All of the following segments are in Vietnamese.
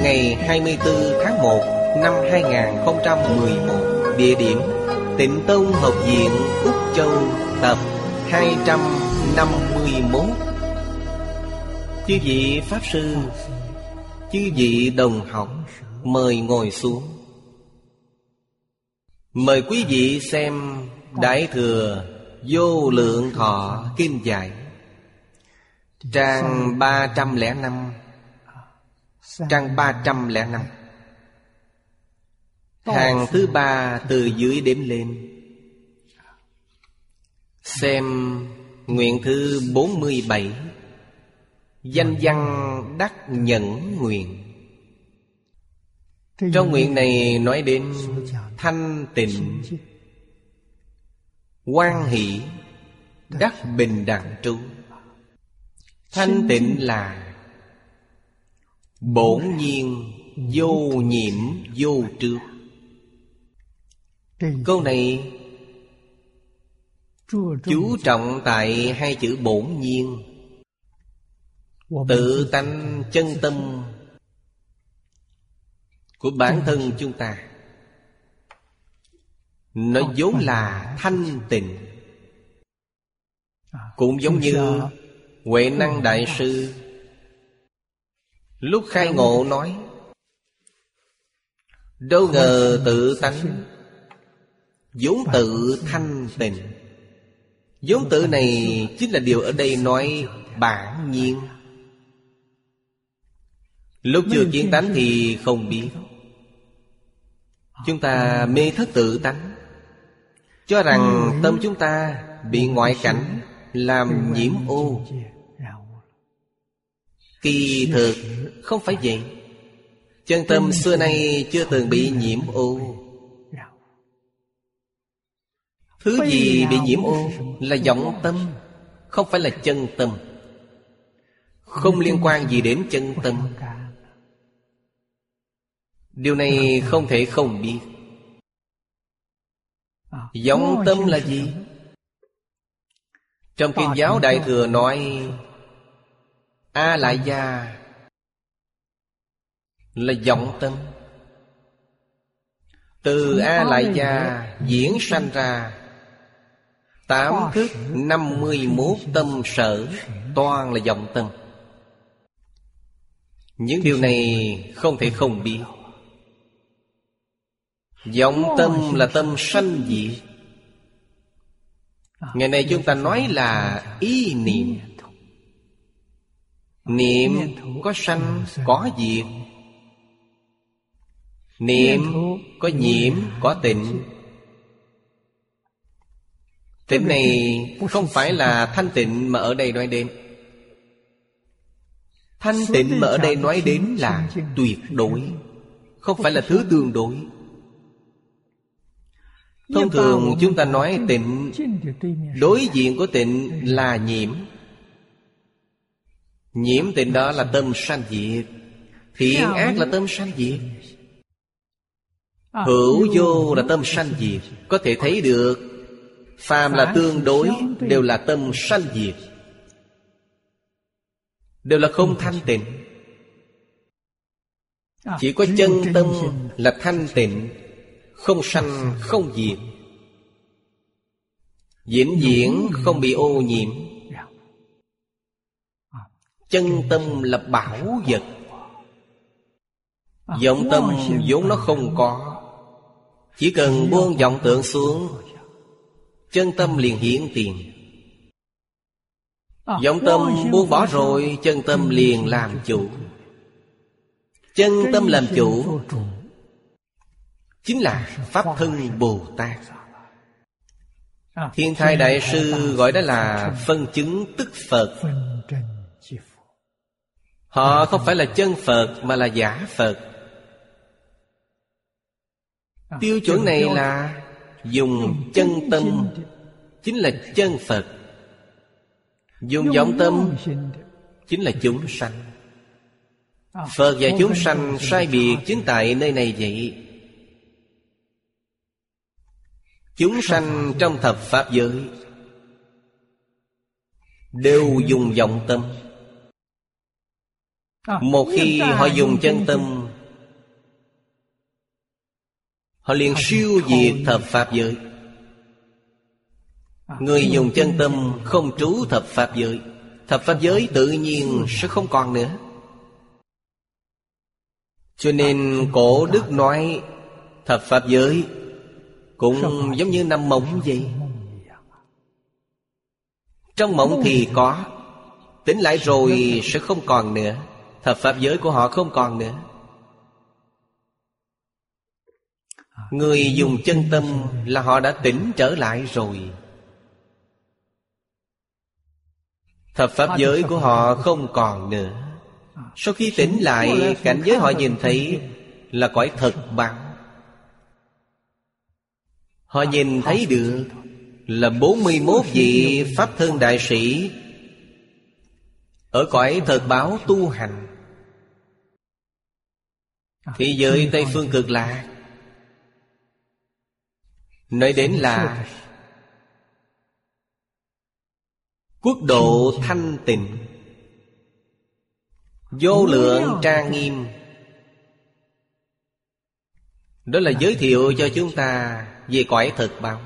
Ngày 24 tháng 1 Năm 2011 Địa điểm Tịnh Tông Học viện, Úc Châu, Tập 251 Chư vị Pháp Sư, Chư vị đồng học, Mời ngồi xuống. Mời quý vị xem Đại Thừa Vô Lượng Thọ kim Giải, Trang 305 Trang 305 Hàng thứ ba từ dưới đếm lên. Xem nguyện thứ 47 Danh văn đắc nhẫn nguyện. Trong nguyện này nói đến thanh tịnh quan hỷ đắc bình đẳng trú Thanh tịnh là Bổn nhiên vô nhiễm vô trước. Câu này Chú trọng tại hai chữ bổn nhiên. Tự tánh chân tâm Của bản thân chúng ta. Nó vốn là thanh tịnh. Cũng giống như Huệ năng đại sư Lúc khai ngộ nói Đâu ngờ tự tánh vốn tự thanh tịnh. Vốn tự này chính là điều ở đây nói bản nhiên. Lúc chưa kiến tánh thì không biết. Chúng ta mê thất tự tánh. Cho rằng tâm chúng ta bị ngoại cảnh làm nhiễm ô Kỳ thực, không phải vậy. Chân tâm xưa nay chưa từng bị nhiễm ô. Thứ gì bị nhiễm ô là vọng tâm, Không phải là chân tâm. Không liên quan gì đến chân tâm. Điều này không thể không biết. Vọng tâm là gì? Trong kinh giáo Đại Thừa nói A lại gia. Là vọng tâm Từ A lại gia diễn sanh ra. Tám thức năm mươi mốt tâm sở Toàn là vọng tâm Những điều này không thể không biết. Vọng tâm là tâm sanh diệt Ngày nay chúng ta nói là ý niệm Niệm có sanh có diệt. Niệm có nhiễm có tịnh. Tịnh này không phải là thanh tịnh mà ở đây nói đến. Thanh tịnh mà ở đây nói đến là tuyệt đối. Không phải là thứ tương đối. Thông thường chúng ta nói tịnh Đối diện của tịnh là nhiễm Nhiễm tịnh đó là tâm sanh diệt. Thiện ác là tâm sanh diệt. Hữu vô là tâm sanh diệt. Có thể thấy được Phàm là tương đối Đều là tâm sanh diệt. Đều là không thanh tịnh. Chỉ có chân tâm là thanh tịnh Không sanh không diệt. Vĩnh viễn không bị ô nhiễm Chân tâm là bảo vật. Vọng tâm vốn nó không có. Chỉ cần buông vọng tưởng xuống Chân tâm liền hiển tiền. Vọng tâm buông bỏ rồi Chân tâm liền làm chủ. Chân tâm làm chủ? Chính là Pháp thân Bồ Tát. Thiên thai Đại Sư gọi đó là phân chứng tức Phật Họ không phải là chân Phật mà là giả Phật. Tiêu chuẩn này là dùng chân tâm. Chính là chân Phật. Dùng vọng tâm Chính là chúng sanh. Phật và chúng sanh sai biệt chính tại nơi này vậy. Chúng sanh trong thập Pháp giới Đều dùng vọng tâm Một khi họ dùng chân tâm Họ liền siêu diệt thập Pháp giới. Người dùng chân tâm không trú thập Pháp giới. Thập Pháp giới tự nhiên sẽ không còn nữa. Cho nên cổ đức nói Thập Pháp giới Cũng giống như năm mộng vậy? Trong mộng thì có Tỉnh lại rồi sẽ không còn nữa Thập Pháp giới của họ không còn nữa. Người dùng chân tâm là họ đã tỉnh trở lại rồi. Thập Pháp giới của họ không còn nữa. Sau khi tỉnh lại Cảnh giới họ nhìn thấy Là cõi thật bằng. Họ nhìn thấy được Là 41 vị Pháp thân đại sĩ ở cõi thật báo tu hành. Thế giới Tây Phương cực lạc Nói đến là Quốc độ thanh tịnh. Vô lượng trang nghiêm. Đó là giới thiệu cho chúng ta Về cõi thực báo.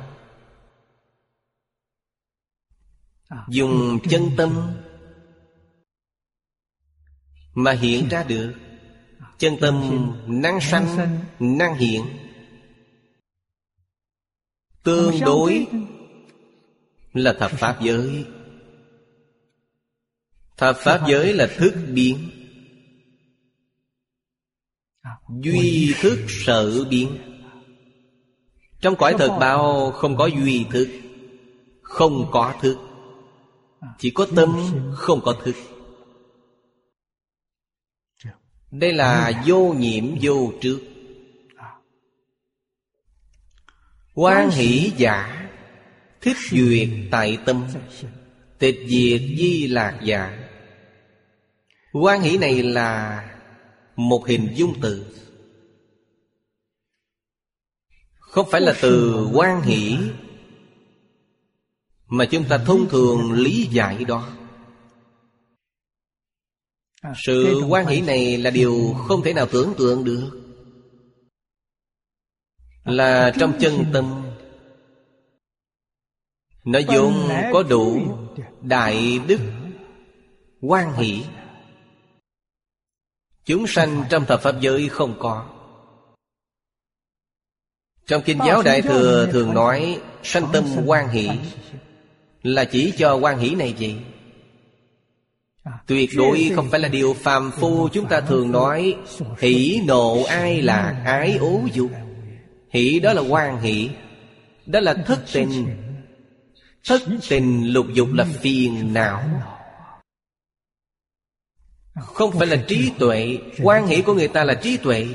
Dùng chân tâm mà hiện ra được. Chân tâm năng sanh, Năng hiện. Tương đối Là thập pháp giới. Thập pháp giới là thức biến. Duy thức sở biến. Trong cõi thật bao không có duy thức, Không có thức. Chỉ có tâm, không có thức. Đây là vô nhiễm vô trước. Quan hỷ giả Thích duyệt tại tâm. Tịch diệt di lạc giả. Quan hỷ này là Một hình dung từ. Không phải là từ quan hỷ Mà chúng ta thông thường lý giải đó Sự quan hỷ này là điều không thể nào tưởng tượng được. Là trong chân tâm. Nó vốn có đủ Đại đức quan hỷ. Chúng sanh trong thập pháp giới không có. Trong Kinh giáo Đại Thừa thường nói Sanh tâm quan hỷ. Là chỉ cho quan hỷ này gì Tuyệt đối không phải là điều phàm phu Chúng ta thường nói Hỷ nộ ai là ái ố dục? Hỷ đó là quan hỷ Đó là thất tình. Thất tình lục dục là phiền não. Không phải là trí tuệ. Quan hệ của người ta là trí tuệ.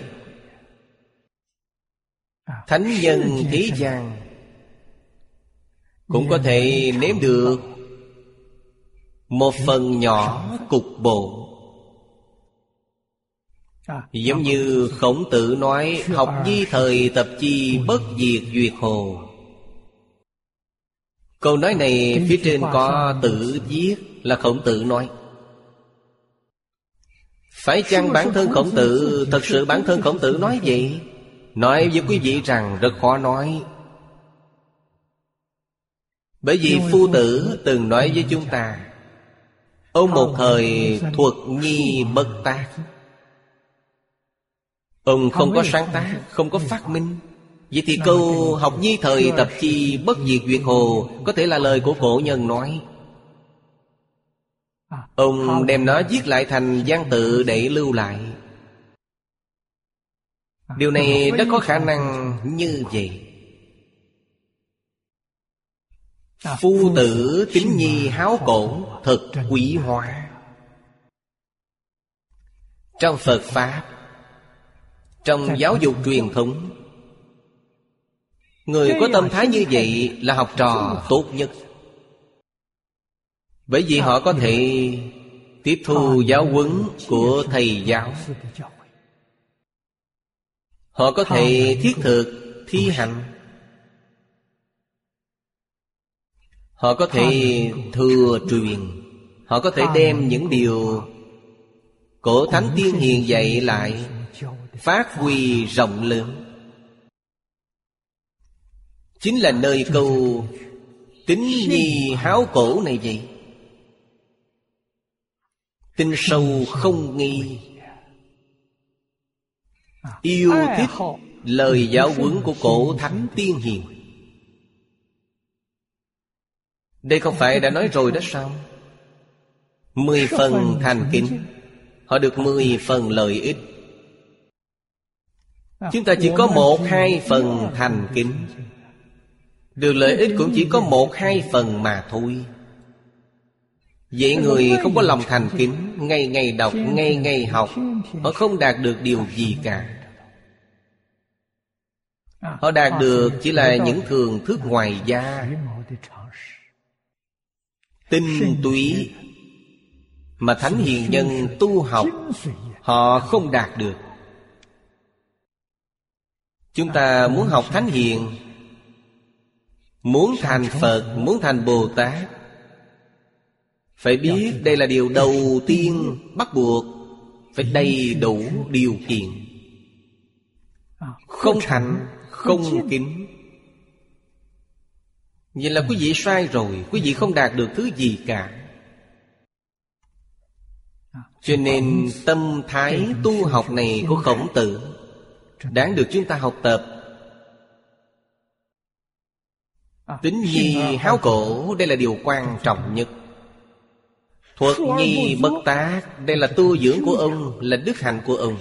Thánh nhân thế gian Cũng có thể nếm được Một phần nhỏ cục bộ. Giống như khổng tử nói Học di thời tập chi bất diệt duyệt hồ. Câu nói này phía trên có tự viết là khổng tử nói. Phải chăng bản thân khổng tử Thật sự bản thân khổng tử nói vậy? Nói với quý vị rằng rất khó nói. Bởi vì phu tử từng nói với chúng ta Ông một thời thuật nhi bất tác. Ông không có sáng tác Không có phát minh. Vậy thì câu học nhi thời tập chi bất diệt duyệt hồ Có thể là lời của cổ nhân nói. Ông đem nó viết lại thành văn tự để lưu lại. Điều này rất có khả năng như vậy Phu tử tính nhi háo cổ Thật quý hóa Trong Phật Pháp Trong giáo dục truyền thống Người có tâm thái như vậy là học trò tốt nhất. Bởi vì họ có thể tiếp thu giáo huấn của thầy giáo. Họ có thể thiết thực thi hành Họ có thể thừa truyền Họ có thể đem những điều Cổ Thánh Tiên Hiền dạy lại Phát huy rộng lớn. Chính là nơi câu Tính nhi háo cổ này vậy? Tinh sâu không nghi. Yêu thích lời giáo huấn của cổ thánh tiên hiền Đây không phải đã nói rồi đó sao? Mười phần thành kính. Họ được mười phần lợi ích. Chúng ta chỉ có một hai phần thành kính. Được lợi ích cũng chỉ có một hai phần mà thôi. Vậy người không có lòng thành kính Ngày ngày đọc, ngày ngày học Họ không đạt được điều gì cả. Họ đạt được chỉ là những thường thức ngoài da Tinh túy Mà Thánh Hiền Nhân tu học Họ không đạt được. Chúng ta muốn học Thánh Hiền Muốn thành Phật Muốn thành Bồ Tát Phải biết đây là điều đầu tiên Bắt buộc Phải đầy đủ điều kiện. Không thành Không kính Vậy là quý vị sai rồi, Quý vị không đạt được thứ gì cả. Cho nên tâm thái tu học này của khổng tử Đáng được chúng ta học tập. Tính nhi háo cổ, Đây là điều quan trọng nhất. Thuật nhi bất tác, Đây là tu dưỡng của ông, Là đức hạnh của ông.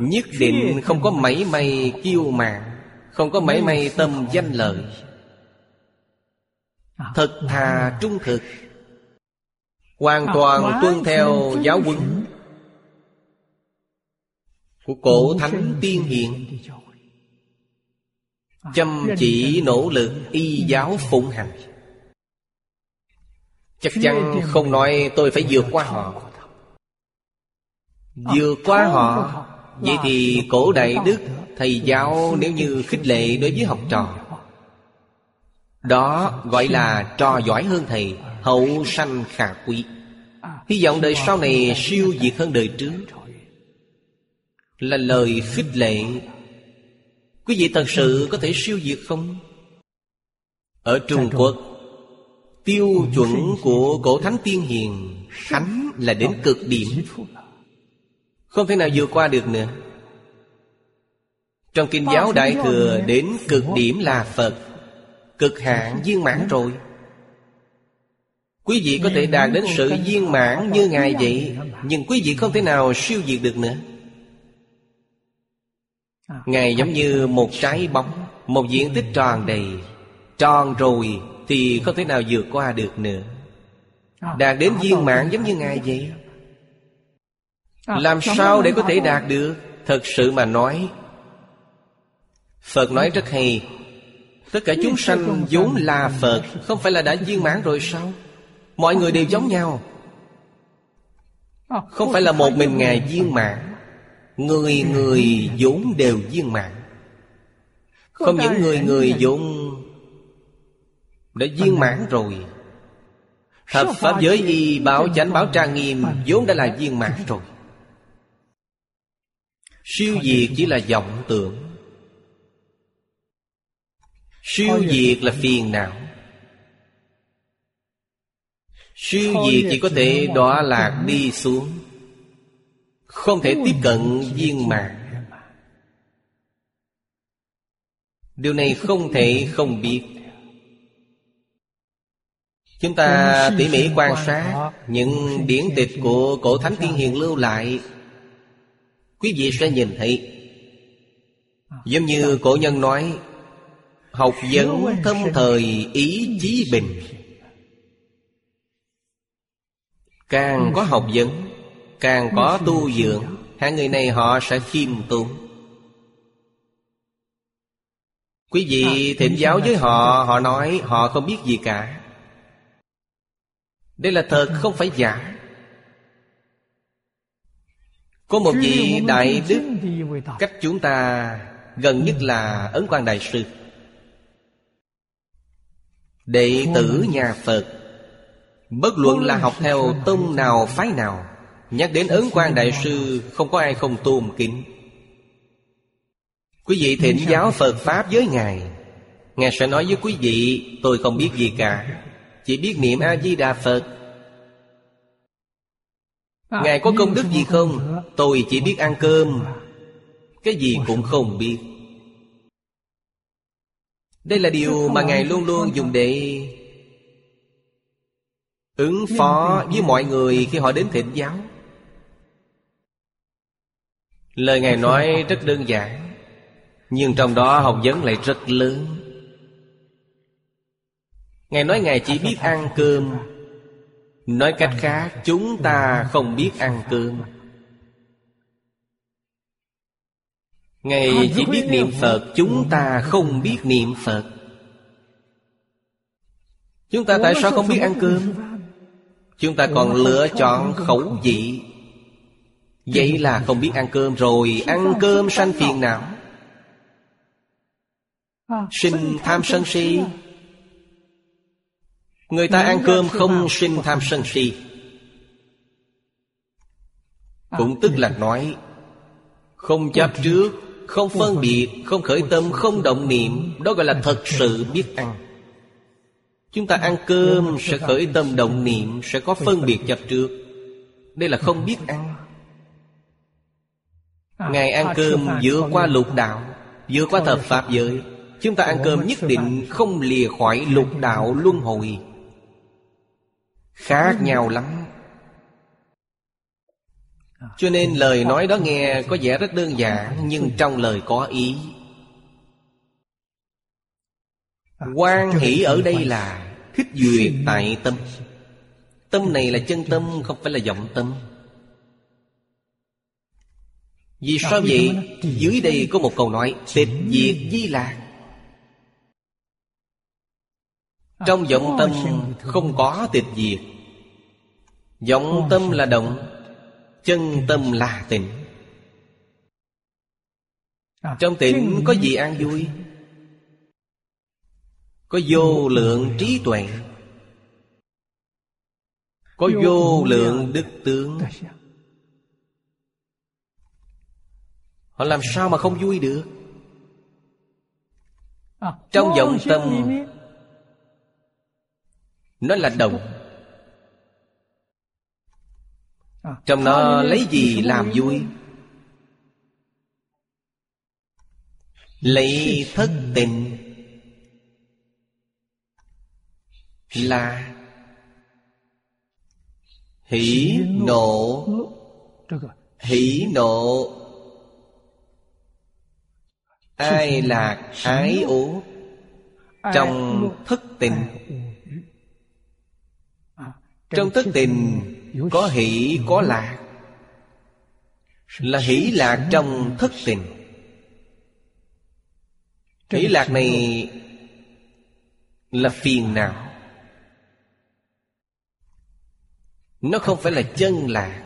Nhất định không có mảy may kiêu mạng không có mấy may tâm danh lợi. Thật thà trung thực. Hoàn toàn tuân theo giáo huấn. Của cổ thánh tiên hiền. Chăm chỉ nỗ lực y giáo phụng hành. Chắc chắn không nói tôi phải vượt qua họ. Vượt qua họ Vậy thì cổ đại đức, Thầy giáo nếu như khích lệ đối với học trò, Đó gọi là trò giỏi hơn thầy, Hậu sanh khả quý. Hy vọng đời sau này siêu việt hơn đời trước. Là lời khích lệ. Quý vị thật sự có thể siêu việt không? Ở Trung Quốc, Tiêu chuẩn của cổ thánh tiên hiền Thánh là đến cực điểm. Không thể nào vượt qua được nữa. Trong kinh giáo Đại Thừa Đến cực điểm là Phật, Cực hạn viên mãn rồi. Quý vị có thể đạt đến sự viên mãn như Ngài vậy, Nhưng quý vị không thể nào siêu diệt được nữa. Ngài giống như một trái bóng, Một diện tích tròn đầy. Tròn rồi Thì không thể nào vượt qua được nữa. Đạt đến viên mãn giống như Ngài vậy. Làm sao để có thể đạt được? Thật sự mà nói Phật nói rất hay. Tất cả chúng sanh vốn là Phật. Không phải là đã viên mãn rồi sao? Mọi người đều giống nhau. Không phải là một mình Ngài viên mãn. Người người vốn đều viên mãn. Không những người người vốn Đã viên mãn rồi. Thập Pháp giới y bảo chánh bảo trang nghiêm vốn đã là viên mãn rồi Siêu diệt chỉ là vọng tưởng. Siêu diệt là phiền não. Siêu diệt chỉ có thể đọa lạc đi xuống. Không thể tiếp cận viên mãn. Điều này không thể không biết. Chúng ta tỉ mỉ quan sát Những điển tịch của cổ thánh tiên hiền lưu lại Quý vị sẽ nhìn thấy. Giống như cổ nhân nói, Học vấn thâm thời ý chí bình. Càng có học vấn, Càng có tu dưỡng, Hai người này họ sẽ khiêm tốn. Quý vị thỉnh giáo với họ Họ nói họ không biết gì cả. Đây là thật, không phải giả. Có một vị đại đức Cách chúng ta gần nhất là Ấn quan Đại Sư. Đệ tử nhà Phật Bất luận là học theo tông nào phái nào Nhắc đến Ấn quan Đại Sư Không có ai không tôn kính. Quý vị thỉnh giáo Phật Pháp với Ngài. Ngài sẽ nói với quý vị Tôi không biết gì cả. Chỉ biết niệm A-di-đà Phật Ngài có công đức gì không? Tôi chỉ biết ăn cơm. Cái gì cũng không biết. Đây là điều mà Ngài luôn luôn dùng để Ứng phó với mọi người khi họ đến thịnh giáo. Lời Ngài nói rất đơn giản, Nhưng trong đó học vấn lại rất lớn. Ngài nói Ngài chỉ biết ăn cơm Nói cách khác Chúng ta không biết ăn cơm. Ngài chỉ biết niệm Phật Chúng ta không biết niệm Phật. Chúng ta tại sao không biết ăn cơm? Chúng ta còn lựa chọn khẩu vị. Vậy là không biết ăn cơm rồi. Ăn cơm sanh phiền não Sinh tham sân si Người ta ăn cơm không sinh tham sân si. Cũng tức là nói Không chấp trước Không phân biệt Không khởi tâm Không động niệm Đó gọi là thật sự biết ăn. Chúng ta ăn cơm Sẽ khởi tâm động niệm Sẽ có phân biệt chấp trước. Đây là không biết ăn. Ngài ăn cơm dựa qua lục đạo Dựa qua thập Pháp giới Chúng ta ăn cơm nhất định không lìa khỏi lục đạo luân hồi Khác nhau lắm. Cho nên lời nói đó nghe có vẻ rất đơn giản, Nhưng trong lời có ý. Quan hỷ ở đây là Khích duyệt tại tâm. Tâm này là chân tâm, Không phải là vọng tâm. Vì sao vậy? Dưới đây có một câu nói, Tịch diệt di lạc. Trong vọng tâm không có tịch diệt Vọng tâm là động Chân tâm là tịnh. Trong tịnh có gì an vui? Có vô lượng trí tuệ. Có vô lượng đức tướng. Họ làm sao mà không vui được? Trong vọng tâm nó là đồng. Trong nó lấy gì làm vui? Lấy thất tình Là Hỷ nộ. Hỷ nộ. Ai lạc ái ố? Trong thất tình trong thất tình, có hỷ, có lạc. Là hỷ lạc trong thất tình. Hỷ lạc này là phiền não. Nó không phải là chân lạc.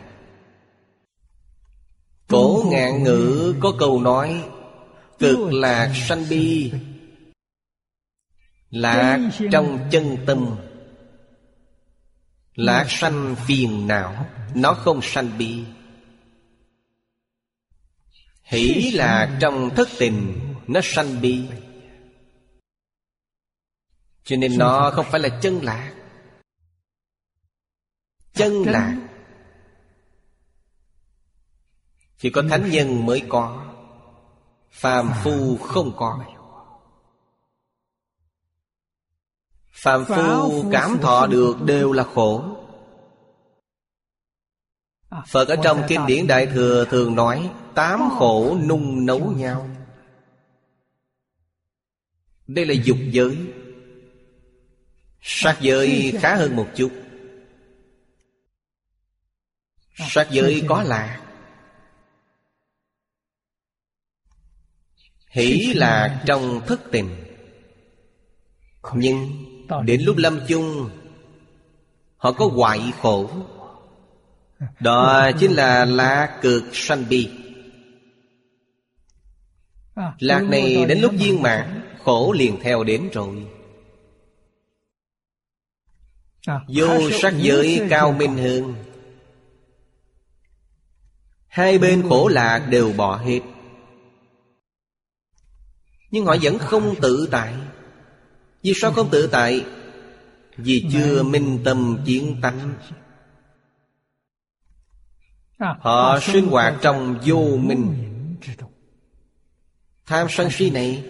Cổ ngạn ngữ có câu nói, Cực lạc sanh bi. Lạc trong chân tâm. Lạc sanh phiền não, Nó không sanh bi. Hỷ là trong thất tình, Nó sanh bi. Cho nên nó không phải là chân lạc. Chân lạc. Chỉ có thánh nhân mới có, Phàm phu không có. Phàm phu cảm thọ được đều là khổ. Phật ở trong kinh điển Đại Thừa thường nói Tám khổ nung nấu nhau. Đây là dục giới. Sát giới khá hơn một chút. Sát giới có lạc Hỷ lạc trong thất tình. Nhưng đến lúc lâm chung Họ có hoại khổ. Đó chính là lạc cực sanh bi Lạc này đến lúc viên mãn Khổ liền theo đến rồi. Vô sắc giới cao minh hơn. Hai bên khổ lạc đều bỏ hết. Nhưng họ vẫn không tự tại vì sao không tự tại? Vì chưa minh tâm chiến tánh. Họ sinh hoạt trong vô minh. Tham sân si này.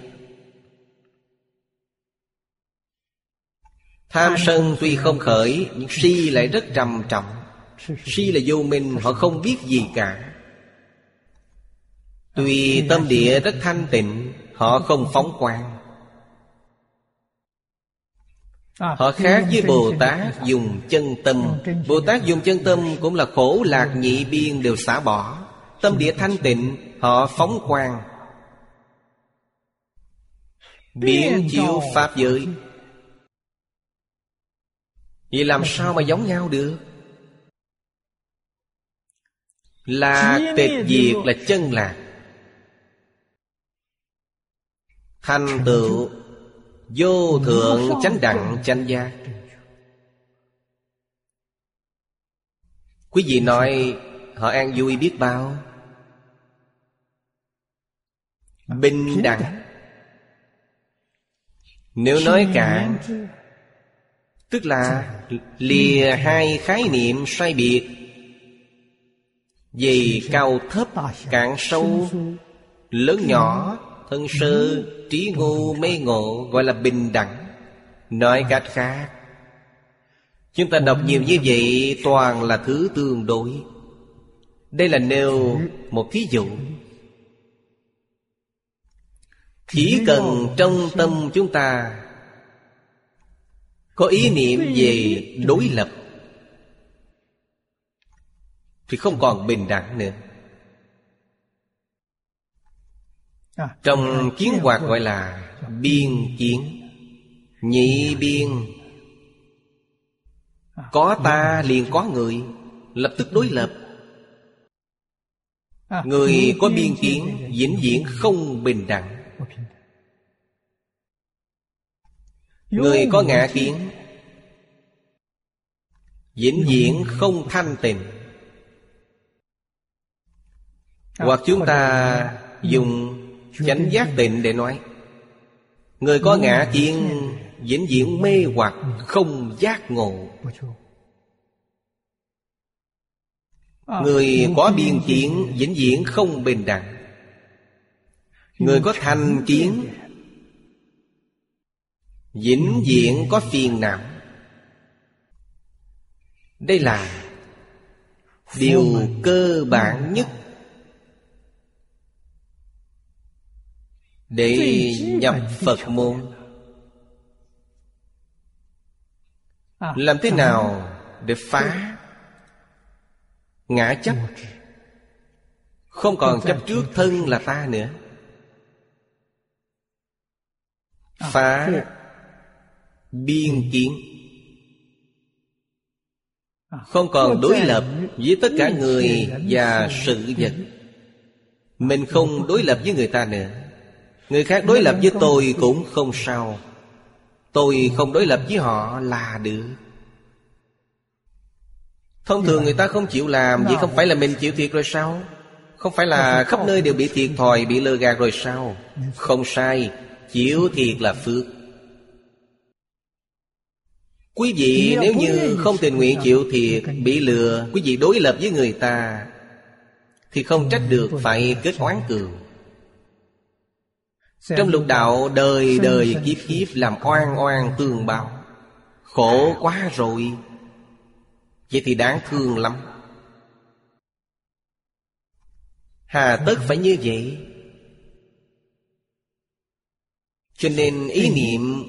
Tham sân tuy không khởi, Nhưng si lại rất trầm trọng. Si là vô minh, Họ không biết gì cả. Tuy tâm địa rất thanh tịnh, Họ không phóng quang. Họ khác với Bồ Tát dùng chân tâm. Bồ Tát dùng chân tâm cũng là khổ lạc nhị biên đều xả bỏ. Tâm địa thanh tịnh Họ phóng quang. Biến chiếu Pháp giới. Vậy làm sao mà giống nhau được? Là tịch diệt là chân lạc. Thành tựu Vô thượng chánh đẳng chánh giác. Quý vị nói Họ an vui biết bao? Bình đẳng. Nếu nói cạn Tức là lìa hai khái niệm sai biệt. Về cao thấp cạn sâu Lớn nhỏ Thân sơ trí ngu mê ngộ, Gọi là bình đẳng. Nói cách khác, Chúng ta đọc nhiều như vậy, Toàn là thứ tương đối. Đây là nêu một thí dụ. Chỉ cần trong tâm chúng ta Có ý niệm về đối lập, Thì không còn bình đẳng nữa. Trong kiến hoạt gọi là biên. kiến. Nhị biên. Có ta liền có người. Lập tức đối lập. Người có biên kiến vĩnh viễn không bình đẳng. Người có ngã kiến. vĩnh viễn không thanh tịnh. Hoặc chúng ta dùng chánh giác tịnh để nói Người có ngã kiến vĩnh viễn mê hoặc không giác ngộ. Người có biên kiến vĩnh viễn không bình đẳng. Người có thành kiến Vĩnh viễn có phiền não. Đây là Điều cơ bản nhất Để nhập Phật môn. Làm thế nào để phá? Ngã chấp. Không còn chấp trước thân là ta nữa. Phá biên kiến. Không còn đối lập với tất cả người và sự vật. Mình không đối lập với người ta nữa Người khác đối lập với tôi cũng không sao. Tôi không đối lập với họ là được. Thông thường người ta không chịu làm Vậy không phải là mình chịu thiệt rồi sao? Không phải là khắp nơi đều bị thiệt thòi, Bị lừa gạt rồi sao? Không sai, Chịu thiệt là phước. Quý vị nếu như không tình nguyện chịu thiệt, Bị lừa, Quý vị đối lập với người ta, Thì không trách được phải kết oán cường. Trong lục đạo. đời đời kiếp kiếp Làm oan oan tương báo Khổ quá rồi. Vậy thì đáng thương lắm. Hà tất phải như vậy. Cho nên ý niệm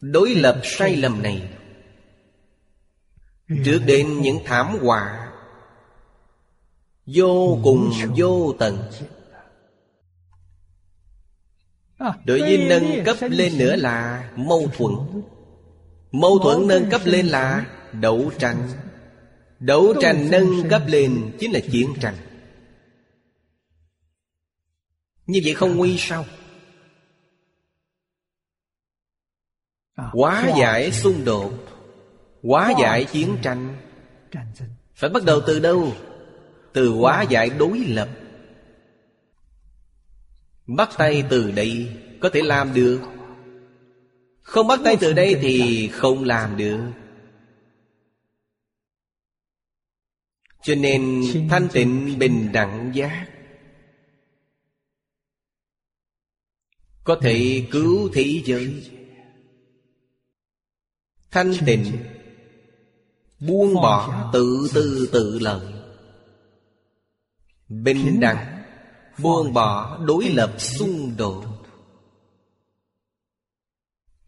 Đối lập sai lầm này Trước đến những thảm họa Vô cùng vô tận Đối với nâng cấp lên nữa là mâu thuẫn. Mâu thuẫn nâng cấp lên là đấu tranh. Đấu tranh nâng cấp lên chính là chiến tranh. Như vậy không nguy sao? Hóa giải xung đột. Hóa giải chiến tranh. Phải bắt đầu từ đâu? Từ hóa giải đối lập Bắt tay từ đây Có thể làm được. Không bắt tay từ đây thì không làm được. Cho nên thanh tịnh bình đẳng giác Có thể cứu thế giới. Thanh tịnh, Buông bỏ tự tư tự lợi. Bình đẳng Buông bỏ đối lập xung đột.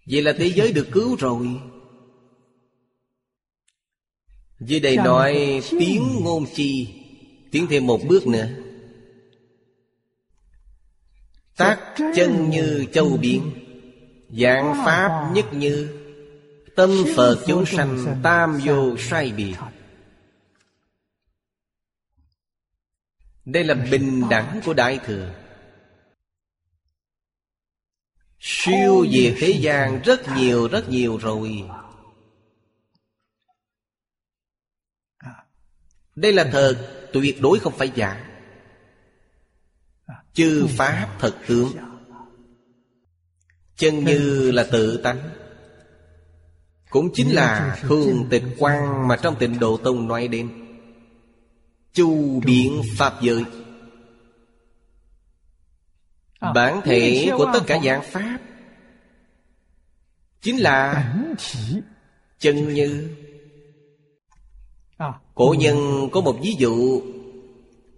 Vậy là thế giới được cứu rồi. Dưới đây nói tiếng ngôn chi. Tiến thêm một bước nữa. Tác chân như châu biển Dạng pháp nhất như Tâm Phật chúng sanh tam vô sai biệt Đây là bình đẳng của Đại Thừa. Siêu diệt thế gian rất nhiều rất nhiều rồi. Đây là thật tuyệt đối không phải giả. Chư Pháp thật tướng. Chân như là tự tánh. Cũng chính là thường tịch quan mà trong tịnh Độ Tông nói đến. Chu biện Pháp giới. À, Bản thể của tất cả dạng Pháp Chính là chân như. À, Cổ nhân có một ví dụ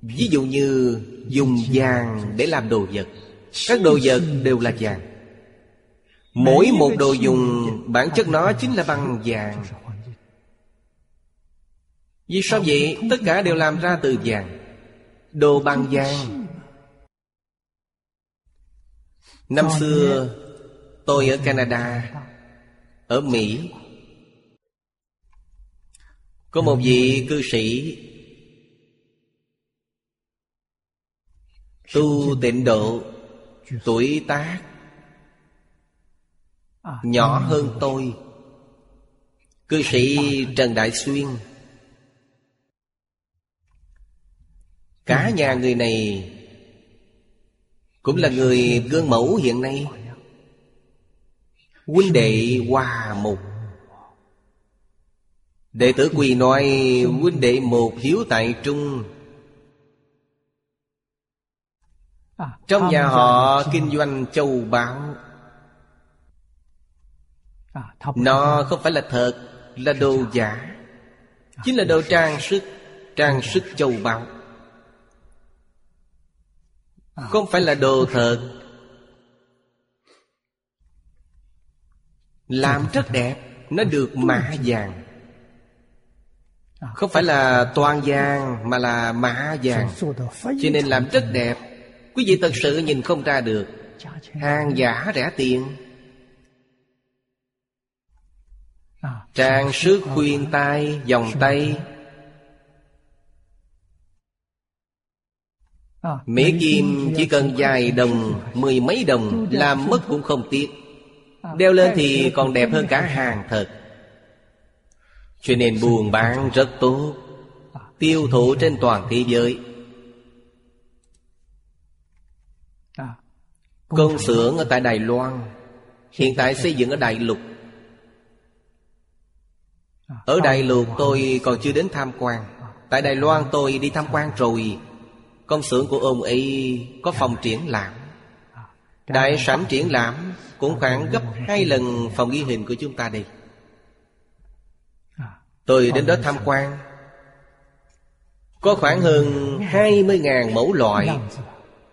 Ví dụ như dùng vàng để làm đồ vật. Các đồ vật đều là vàng. Mỗi một đồ dùng bản chất nó chính là bằng vàng Vì sao vậy? Tất cả đều làm ra từ vàng. Đồ bằng vàng. Năm xưa tôi ở Canada Ở Mỹ. Có một vị cư sĩ Tu tịnh độ Tuổi tác Nhỏ hơn tôi. Cư sĩ Trần Đại Xuyên Cả nhà người này Cũng là người gương mẫu hiện nay. Huynh đệ hòa mục. Đệ tử quỳ nói huynh đệ một hiếu tại trung. Trong nhà họ kinh doanh châu báu. Nó không phải là thật, Là đồ giả, Chính là đồ trang sức Trang sức châu báu. Không phải là đồ thật? Làm rất đẹp Nó được mã vàng. Không phải là toàn vàng Mà là mã vàng. Cho nên làm rất đẹp. Quý vị thật sự nhìn không ra được. Hàng giả rẻ tiền. Trang sức khuyên tai Vòng tay Mỹ kim chỉ cần vài đồng Mười mấy đồng Làm mất cũng không tiếc. Đeo lên thì còn đẹp hơn cả hàng thật. Cho nên buôn bán rất tốt. Tiêu thụ trên toàn thế giới. Công xưởng ở tại Đài Loan. Hiện tại xây dựng ở Đại Lục. Ở Đại Lục tôi còn chưa đến tham quan. Tại Đài Loan tôi đi tham quan rồi Công xưởng của ông ấy có phòng triển lãm. Đại sảnh triển lãm Cũng khoảng gấp hai lần phòng ghi hình của chúng ta đây. Tôi đến đó tham quan. Có khoảng hơn 20.000 mẫu loại.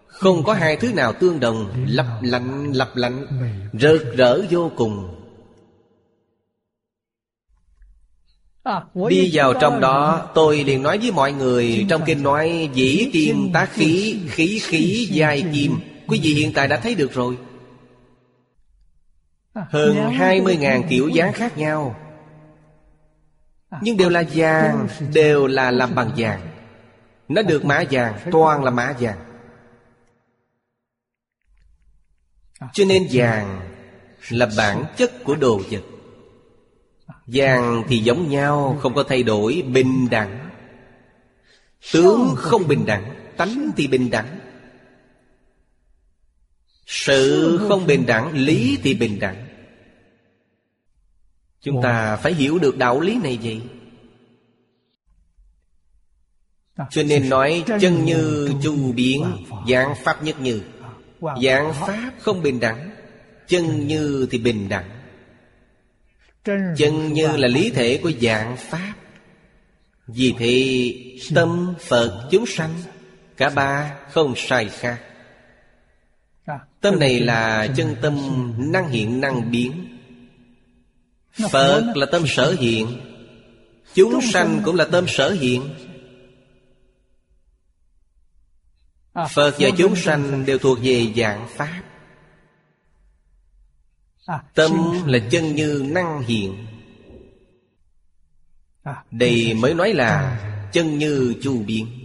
Không có hai thứ nào tương đồng Lặp lạnh lặp lạnh Rực rỡ vô cùng. Đi vào trong đó Tôi liền nói với mọi người Trong kinh nói dĩ kim tá khí Khí khí giai kim. Quý vị hiện tại đã thấy được rồi. Hơn 20.000 kiểu dáng khác nhau. Nhưng đều là vàng Đều là làm bằng vàng. Nó được mã vàng Toàn là mã vàng. Cho nên vàng Là bản chất của đồ vật Vàng thì giống nhau Không có thay đổi bình đẳng. Tướng không bình đẳng Tánh thì bình đẳng. Sự không bình đẳng Lý thì bình đẳng. Chúng ta phải hiểu được đạo lý này vậy. Cho nên nói chân như chu biến Dạng pháp nhất như. Dạng pháp không bình đẳng Chân như thì bình đẳng Chân như là lý thể của dạng Pháp. Vì thế tâm Phật chúng sanh Cả ba không sai khác. Tâm này là chân tâm năng hiện năng biến. Phật là tâm sở hiện Chúng sanh cũng là tâm sở hiện. Phật và chúng sanh đều thuộc về dạng Pháp Tâm là chân như năng hiện Đây mới nói là chân như chu biến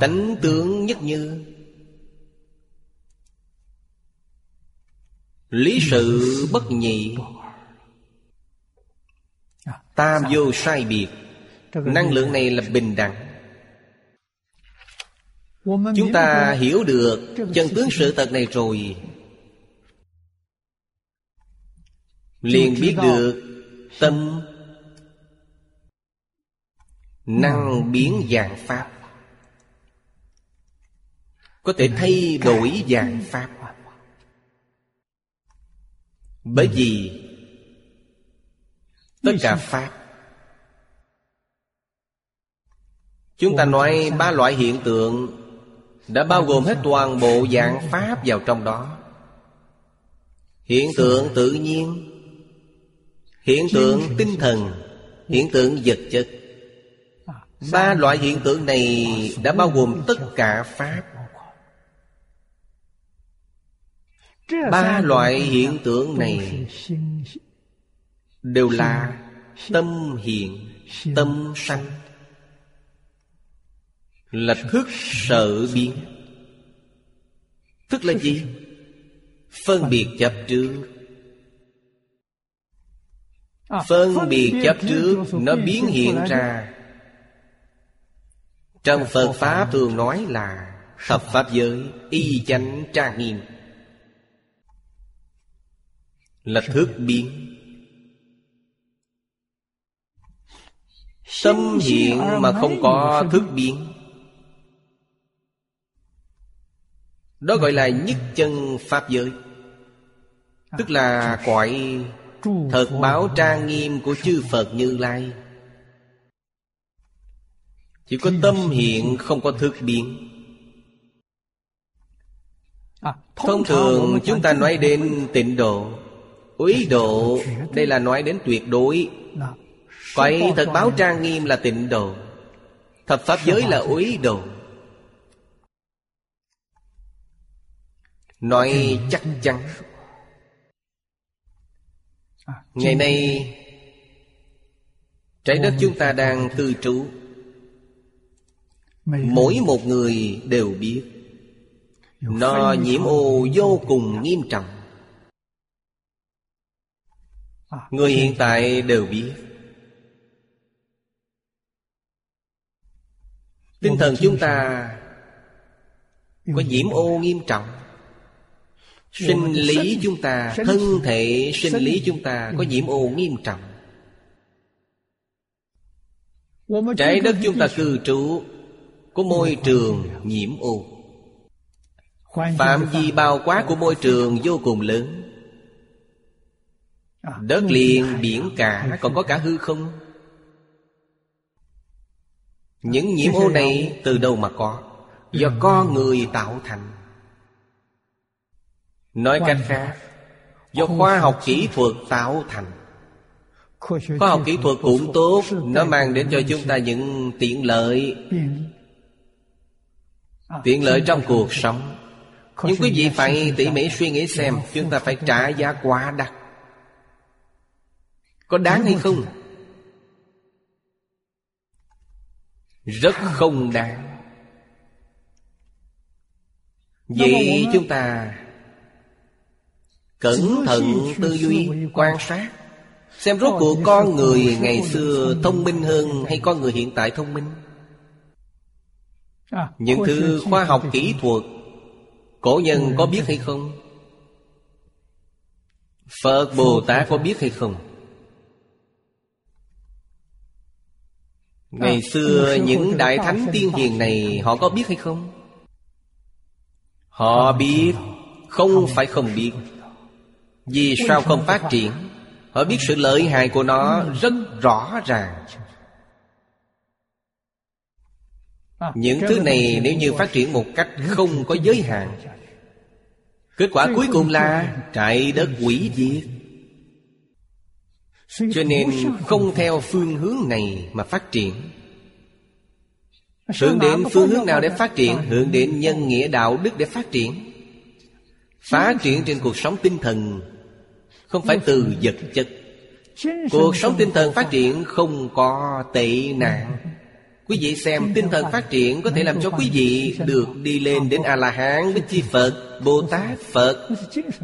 Tánh tướng nhất như. Lý sự bất nhị. Tam vô sai biệt. Năng lượng này là bình đẳng Chúng ta hiểu được chân tướng sự thật này rồi. Liền biết được tâm năng biến dạng pháp. Có thể thay đổi dạng pháp. bởi vì tất cả pháp chúng ta nói ba loại hiện tượng đã bao gồm hết toàn bộ dạng pháp vào trong đó. Hiện tượng tự nhiên, hiện tượng tinh thần, hiện tượng vật chất. Ba loại hiện tượng này đã bao gồm tất cả pháp. Ba loại hiện tượng này đều là tâm hiện, tâm sanh là thức sợ biến. Thức là gì? Phân biệt chấp trước. Phân biệt chấp trước Nó biến hiện ra. Trong Phật Pháp thường nói là Thập Pháp giới Y chánh trang nghiêm. Là thức biến. Tâm hiện mà không có thức biến Đó gọi là nhất chân Pháp giới. Tức là cõi Thật báo trang nghiêm của chư Phật Như Lai. Chỉ có tâm hiện, không có thức biến. Thông thường chúng ta nói đến tịnh độ. Úy độ, Đây là nói đến tuyệt đối. Cõi thật báo trang nghiêm là tịnh độ. Thập Pháp giới là úy độ. Nói chắc chắn. Ngày nay, Trái đất chúng ta đang cư trú. Mỗi một người đều biết, Nó nhiễm ô vô cùng nghiêm trọng. Người hiện tại đều biết. Tinh thần chúng ta Có nhiễm ô nghiêm trọng. Sinh lý chúng ta Thân thể sinh lý chúng ta Có nhiễm ô nghiêm trọng. Trái đất chúng ta cư trú Có môi trường nhiễm ô. Phạm vi bao quát của môi trường vô cùng lớn. Đất liền, biển cả Còn có cả hư không? Những nhiễm ô này từ đâu mà có? Do con người tạo thành Nói cách khác Do khoa học kỹ thuật tạo thành. Khoa học kỹ thuật cũng tốt Nó mang đến cho chúng ta những tiện lợi. Tiện lợi trong cuộc sống. Nhưng quý vị phải tỉ mỉ suy nghĩ xem Chúng ta phải trả giá quá đắt. Có đáng hay không? Rất không đáng. Vậy chúng ta Cẩn thận tư duy quan sát. Xem rốt cuộc con người ngày xưa thông minh hơn Hay con người hiện tại thông minh? Những thứ khoa học kỹ thuật Cổ nhân có biết hay không? Phật Bồ Tát có biết hay không? Ngày xưa những đại thánh tiên hiền này Họ có biết hay không? Họ biết Không phải không biết Vì sao không phát triển? Họ biết sự lợi hại của nó rất rõ ràng. Những thứ này nếu như phát triển một cách không có giới hạn Kết quả cuối cùng là trái đất quỷ diệt. Cho nên không theo phương hướng này mà phát triển. Hướng đến phương hướng nào để phát triển? Hướng đến nhân nghĩa đạo đức để phát triển Phát triển trên cuộc sống tinh thần Không phải từ vật chất. Cuộc sống tinh thần phát triển không có tệ nạn. Quý vị xem tinh thần phát triển Có thể làm cho quý vị được đi lên đến A-la-hán Bích Chi Phật, Bồ Tát, Phật.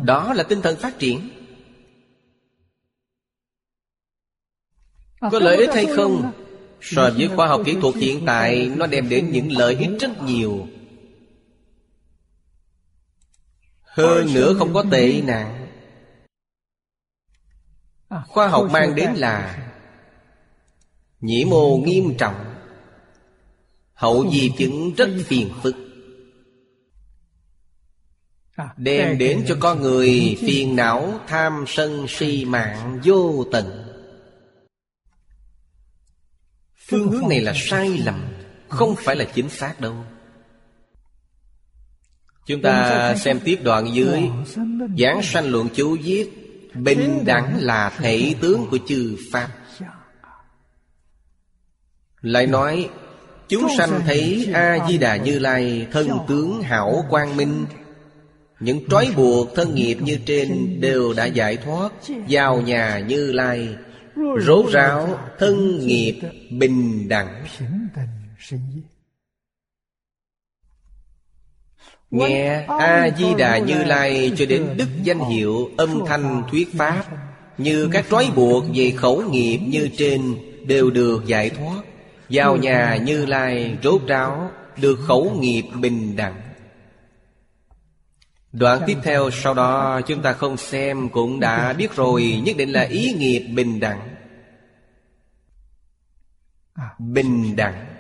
Đó là tinh thần phát triển. Có lợi ích hay không? So với khoa học kỹ thuật hiện tại Nó đem đến những lợi ích rất nhiều. Hơn nữa không có tệ nạn Khoa học mang đến là Nhiễm mồ nghiêm trọng. Hậu di chứng rất phiền phức. Đem đến cho con người phiền não, tham sân si mạng, vô tận Phương hướng này là sai lầm, Không phải là chính xác đâu. Chúng ta xem tiếp đoạn dưới. Giảng sanh luận chú viết, Bình đẳng là thể tướng của chư Pháp. Lại nói, Chúng sanh thấy A-di-đà Như Lai Thân tướng hảo quang minh. Những trói buộc thân nghiệp như trên Đều đã giải thoát, Vào nhà Như Lai. Rốt ráo thân nghiệp bình đẳng. Nghe A-di-đà Như Lai cho đến đức danh hiệu âm thanh thuyết pháp Như các trói buộc về khẩu nghiệp như trên Đều được giải thoát. Vào nhà Như Lai rốt ráo Được khẩu nghiệp bình đẳng. Đoạn tiếp theo sau đó chúng ta không xem cũng đã biết rồi Nhất định là ý nghiệp bình đẳng. Bình đẳng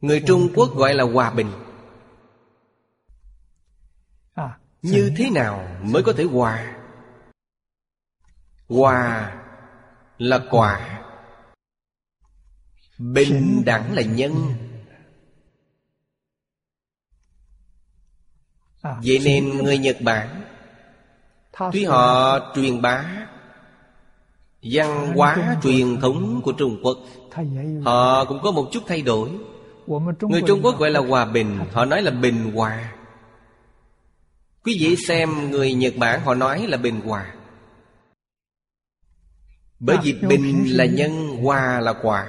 Người Trung Quốc gọi là hòa bình. Như thế nào mới có thể hòa? Hòa là quả Bình đẳng là nhân. Vậy nên người Nhật Bản Tuy họ truyền bá Văn hóa truyền thống của Trung Quốc Họ cũng có một chút thay đổi Người Trung Quốc gọi là hòa bình Họ nói là bình hòa. Quý vị xem người Nhật Bản họ nói là bình hòa. Bởi vì bình là nhân, hòa là quả.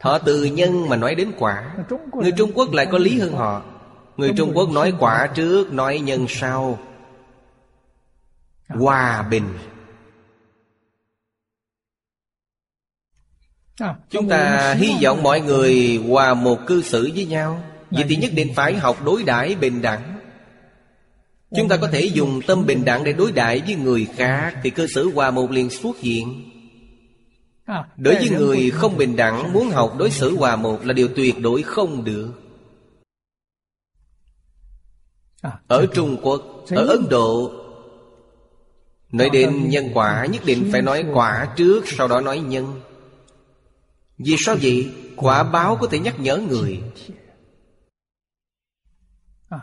Họ từ nhân mà nói đến quả. Người Trung Quốc lại có lý hơn họ. Người Trung Quốc nói quả trước, nói nhân sau. Hòa bình Chúng ta hy vọng mọi người hòa một cư xử với nhau. Vậy thì nhất định phải học đối đãi bình đẳng. Chúng ta có thể dùng tâm bình đẳng để đối đãi với người khác Thì cư xử hòa một liền xuất hiện. Đối với người không bình đẳng Muốn học đối xử hòa một Là điều tuyệt đối không được. Ở Trung Quốc Ở Ấn Độ Nói đến nhân quả Nhất định phải nói quả trước Sau đó nói nhân vì sao vậy? Quả báo có thể nhắc nhở người.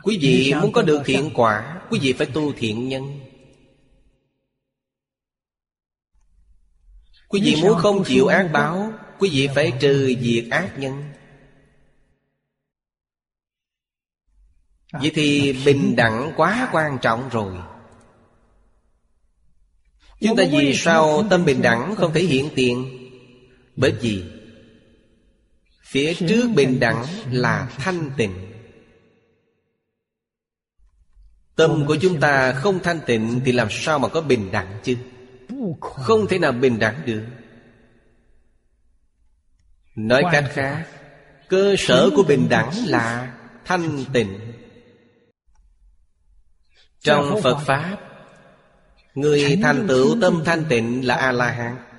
Quý vị muốn có được thiện quả, Quý vị phải tu thiện nhân. Quý vị muốn không chịu ác báo, Quý vị phải trừ diệt ác nhân. Vậy thì bình đẳng quá quan trọng rồi. Chúng ta vì sao tâm bình đẳng không thể hiện tiền? Bởi vì Phía trước bình đẳng là thanh tịnh. Tâm của chúng ta không thanh tịnh Thì làm sao mà có bình đẳng chứ? Không thể nào bình đẳng được. Nói cách khác Cơ sở của bình đẳng là thanh tịnh. Trong Phật Pháp Người thành tựu tâm thanh tịnh là A-la-hán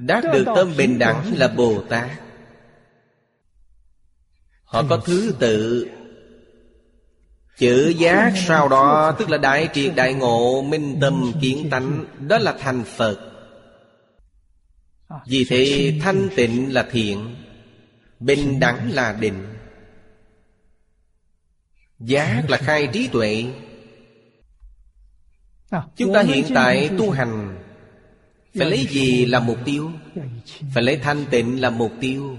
Đạt được tâm bình đẳng là Bồ Tát. Họ có thứ tự. Chữ giác sau đó Tức là đại triệt đại ngộ Minh tâm kiến tánh Đó là thành Phật. Vì thế thanh tịnh là thiện Bình đẳng là định. Giác là khai trí tuệ. Chúng ta hiện tại tu hành phải lấy gì làm mục tiêu? Phải lấy thanh tịnh làm mục tiêu.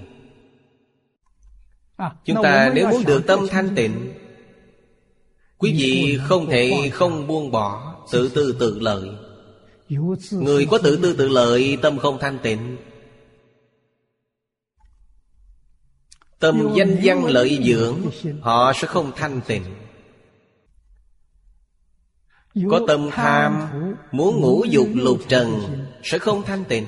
Chúng ta nếu muốn được tâm thanh tịnh, Quý vị không thể không buông bỏ Tự tư tự lợi. Người có tự tư tự lợi, Tâm không thanh tịnh. Tâm danh văn lợi dưỡng, Họ sẽ không thanh tịnh. Có tâm tham Muốn ngủ dục lục trần Sẽ không thanh tịnh.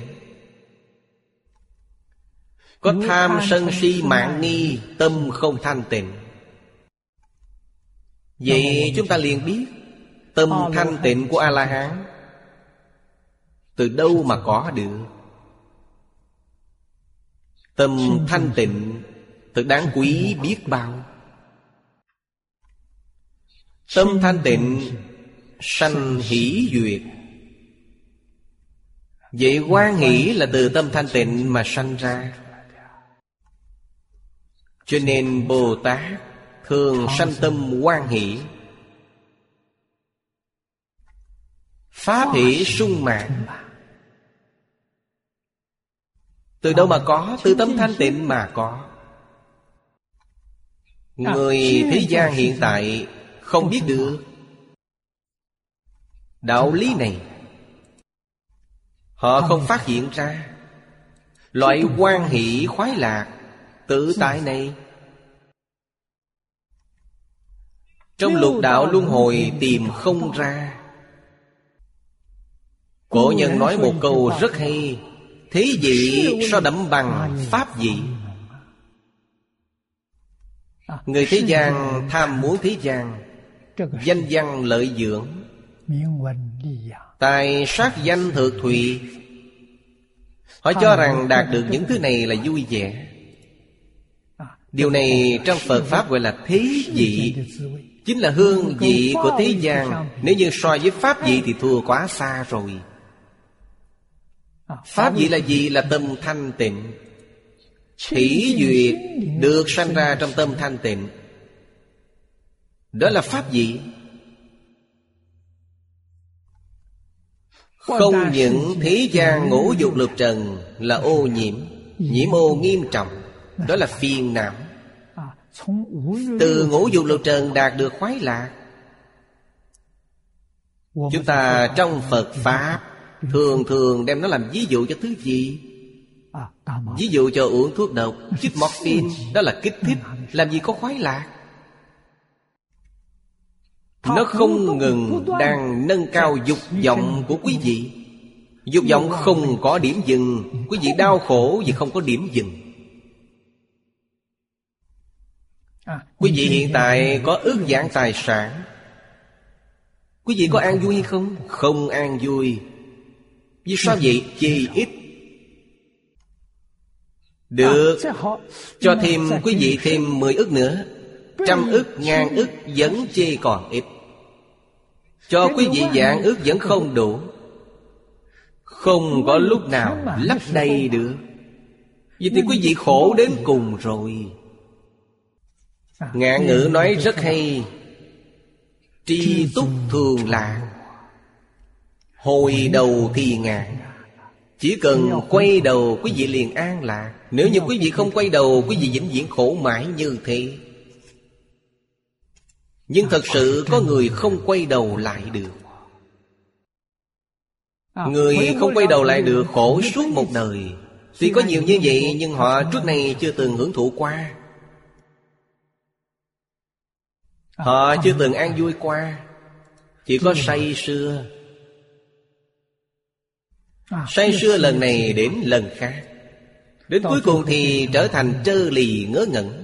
Có tham sân si mạng nghi Tâm không thanh tịnh. Vậy chúng ta liền biết Tâm thanh tịnh của A-la-hán. Từ đâu mà có được? Tâm thanh tịnh Thật đáng quý biết bao. Tâm thanh tịnh Sanh hỷ duyệt. Vậy quan hỷ là từ tâm thanh tịnh mà sanh ra. Cho nên Bồ Tát Thường sanh tâm quan hỷ. Pháp hỷ sung mạng. Từ đâu mà có? Từ tâm thanh tịnh mà có. Người thế gian hiện tại Không biết được. Đạo lý này Họ không phát hiện ra. Loại quan hỷ khoái lạc Tự tại này. Trong lục đạo luân hồi tìm không ra. Cổ nhân nói một câu rất hay. Thế vị so đậm bằng Pháp vị Người thế gian tham muốn thế gian Danh văn lợi dưỡng Tài sát danh thượng thùy Họ cho rằng đạt được những thứ này là vui vẻ. Điều này trong Phật Pháp gọi là thế vị. Chính là hương vị của thế gian. Nếu như so với Pháp vị thì thua quá xa rồi. Pháp vị là gì? Là tâm thanh tịnh. Thủy duyệt được sanh ra trong tâm thanh tịnh. Đó là Pháp gì? Không những thế gian ngũ dục lục trần là ô nhiễm Nhiễm ô nghiêm trọng Đó là phiền não. Từ ngũ dục lục trần đạt được khoái lạc. Chúng ta trong Phật Pháp Thường thường đem nó làm ví dụ cho thứ gì? Ví dụ cho uống thuốc độc Chích morphine Đó là kích thích. Làm gì có khoái lạc Nó không ngừng đang nâng cao dục vọng của quý vị. Dục vọng không có điểm dừng. Quý vị đau khổ vì không có điểm dừng. Quý vị hiện tại có ước dạng tài sản. Quý vị có an vui không? Không an vui. Vì sao vậy? Chi ít. Được. Cho thêm quý vị thêm 10 ức nữa. Trăm ức, ngàn ức vẫn chê còn ít Cho quý vị dạng ức vẫn không đủ. Không có lúc nào lấp đầy được. Vì thì quý vị khổ đến cùng rồi. Ngạn ngữ nói rất hay. Tri túc thường lạc Hồi đầu thì ngạn Chỉ cần quay đầu quý vị liền an lạc. Nếu như quý vị không quay đầu Quý vị vĩnh viễn khổ mãi như thế Nhưng thật sự có người không quay đầu lại được. Người không quay đầu lại được khổ suốt một đời. Tuy có nhiều như vậy Nhưng họ trước này chưa từng hưởng thụ qua. Họ chưa từng an vui qua. Chỉ có say sưa. Say sưa lần này đến lần khác. Đến cuối cùng thì trở thành trơ lì ngớ ngẩn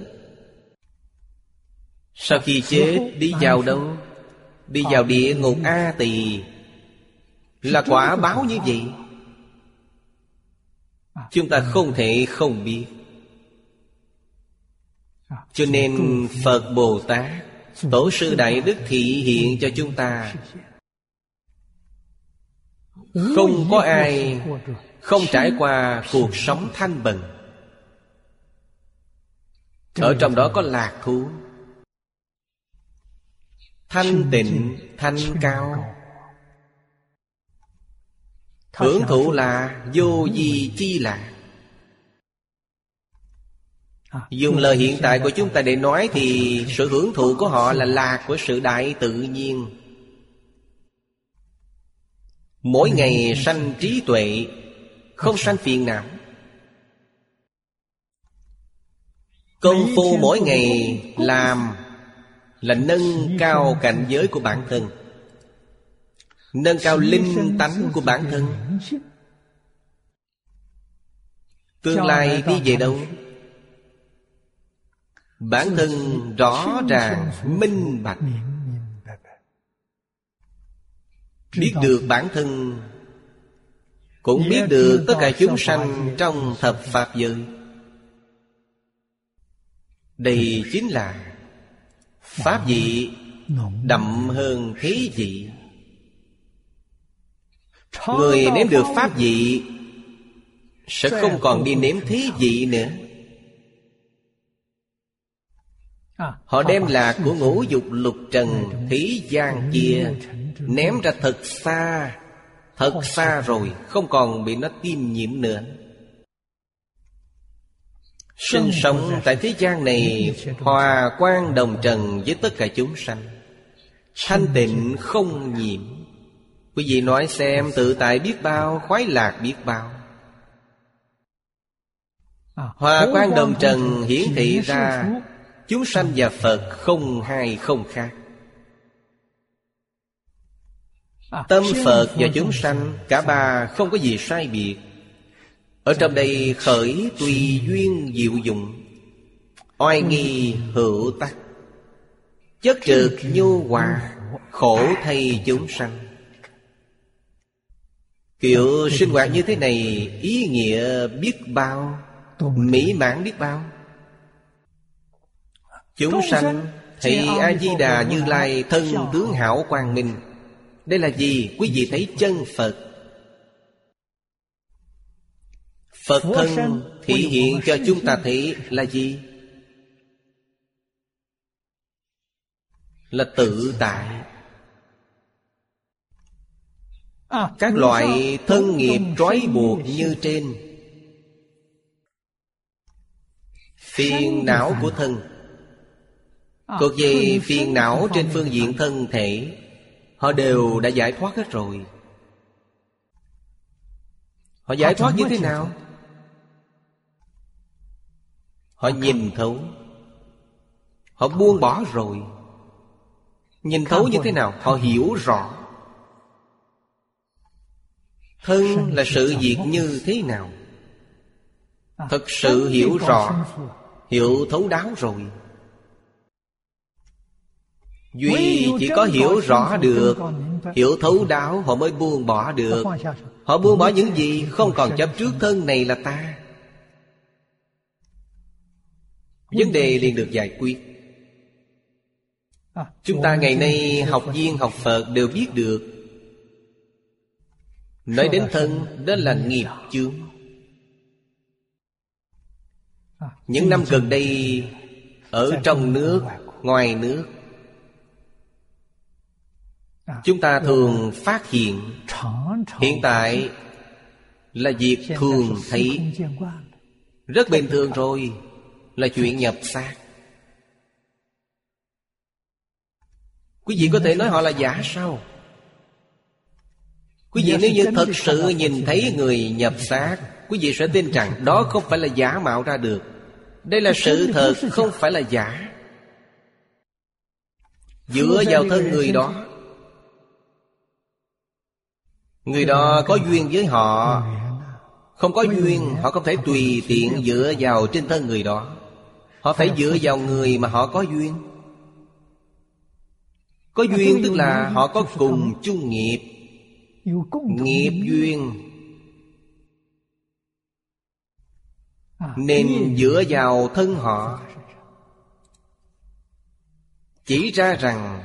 Sau khi chết đi vào đâu? Đi vào địa ngục A Tỳ. Là quả báo như vậy. Chúng ta không thể không biết. Cho nên Phật Bồ Tát Tổ sư Đại Đức thị hiện cho chúng ta. Không có ai không trải qua cuộc sống thanh bần Ở trong đó có lạc thú Thanh tịnh, thanh cao. Hưởng thụ là vô di chi lạc. Dùng lời hiện tại của chúng ta để nói Thì sự hưởng thụ của họ là lạc của sự đại tự nhiên. Mỗi ngày sanh trí tuệ Không sanh phiền não. Công phu mỗi ngày làm là nâng cao cảnh giới của bản thân. Nâng cao linh tánh của bản thân. Tương lai đi về đâu? Bản thân rõ ràng, minh bạch. Biết được bản thân, Cũng biết được tất cả chúng sanh trong thập Pháp giới. Đây chính là Pháp vị đậm hơn thế vị. Người nếm được Pháp vị Sẽ không còn đi nếm thế vị nữa. Họ đem lạc của ngũ dục lục trần Thế gian kia, Ném ra thật xa Thật xa rồi Không còn bị nó tiêm nhiễm nữa. Sinh sống tại thế gian này, Hòa quan đồng trần với tất cả chúng sanh. Thanh tịnh không nhiễm. Quý vị nói xem, tự tại biết bao, Khoái lạc biết bao. Hòa quan đồng trần hiển thị ra, Chúng sanh và Phật không hai không khác. Tâm Phật và chúng sanh, Cả ba không có gì sai biệt. Ở trong đây khởi tùy duyên diệu dụng Oai nghi hữu tắc. Chất trực nhu hòa Khổ thay chúng sanh. Kiểu sinh hoạt như thế này Ý nghĩa biết bao Mỹ mãn biết bao. Chúng sanh Thị A-di-đà Như Lai Thân tướng hảo quang minh. Đây là gì? Quý vị thấy chân Phật Phật thân thị hiện cho chúng ta thấy là gì? Là tự tại. Các loại thân nghiệp trói buộc như trên. Phiền não của thân. Thuộc về phiền não trên phương diện thân thể. Họ đều đã giải thoát hết rồi. Họ giải thoát như thế nào? Họ nhìn thấu. Họ buông bỏ rồi. Nhìn thấu như thế nào? Họ hiểu rõ. Thân là sự việc như thế nào? Thật sự hiểu rõ, Hiểu thấu đáo rồi. Duy chỉ có hiểu rõ được, Hiểu thấu đáo, họ mới buông bỏ được. Họ buông bỏ những gì Không còn chấp trước thân này là ta. Vấn đề liền được giải quyết. Chúng ta ngày nay học viên, học Phật đều biết được. Nói đến thân, Đó là nghiệp chướng. Những năm gần đây, Ở trong nước, Ngoài nước, Chúng ta thường phát hiện Hiện tại Là việc thường thấy. Rất bình thường rồi. Là chuyện nhập xác. Quý vị có thể nói họ là giả sao? Quý vị nếu như thật sự nhìn thấy người nhập xác Quý vị sẽ tin rằng đó không phải là giả mạo ra được. Đây là sự thật không phải là giả. Dựa vào thân người đó. Người đó có duyên với họ. Không có duyên Họ không thể tùy tiện dựa vào trên thân người đó Họ phải dựa vào người mà họ có duyên. Có duyên tức là họ có cùng chung nghiệp. Nghiệp duyên. Nên dựa vào thân họ. Chỉ ra rằng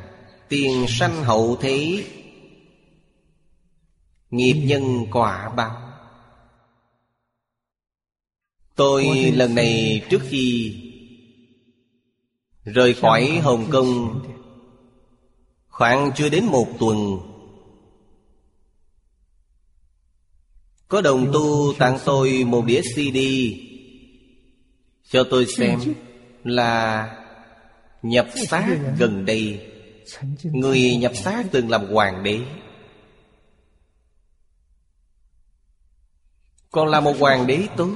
Tiền sanh hậu thế Nghiệp nhân quả báo. Tôi lần này trước khi Rời khỏi Hồng Kông. Khoảng chưa đến một tuần Có đồng tu tặng tôi một đĩa CD Cho tôi xem Là nhập xác gần đây. Người nhập xác từng làm hoàng đế. Còn là một hoàng đế tốt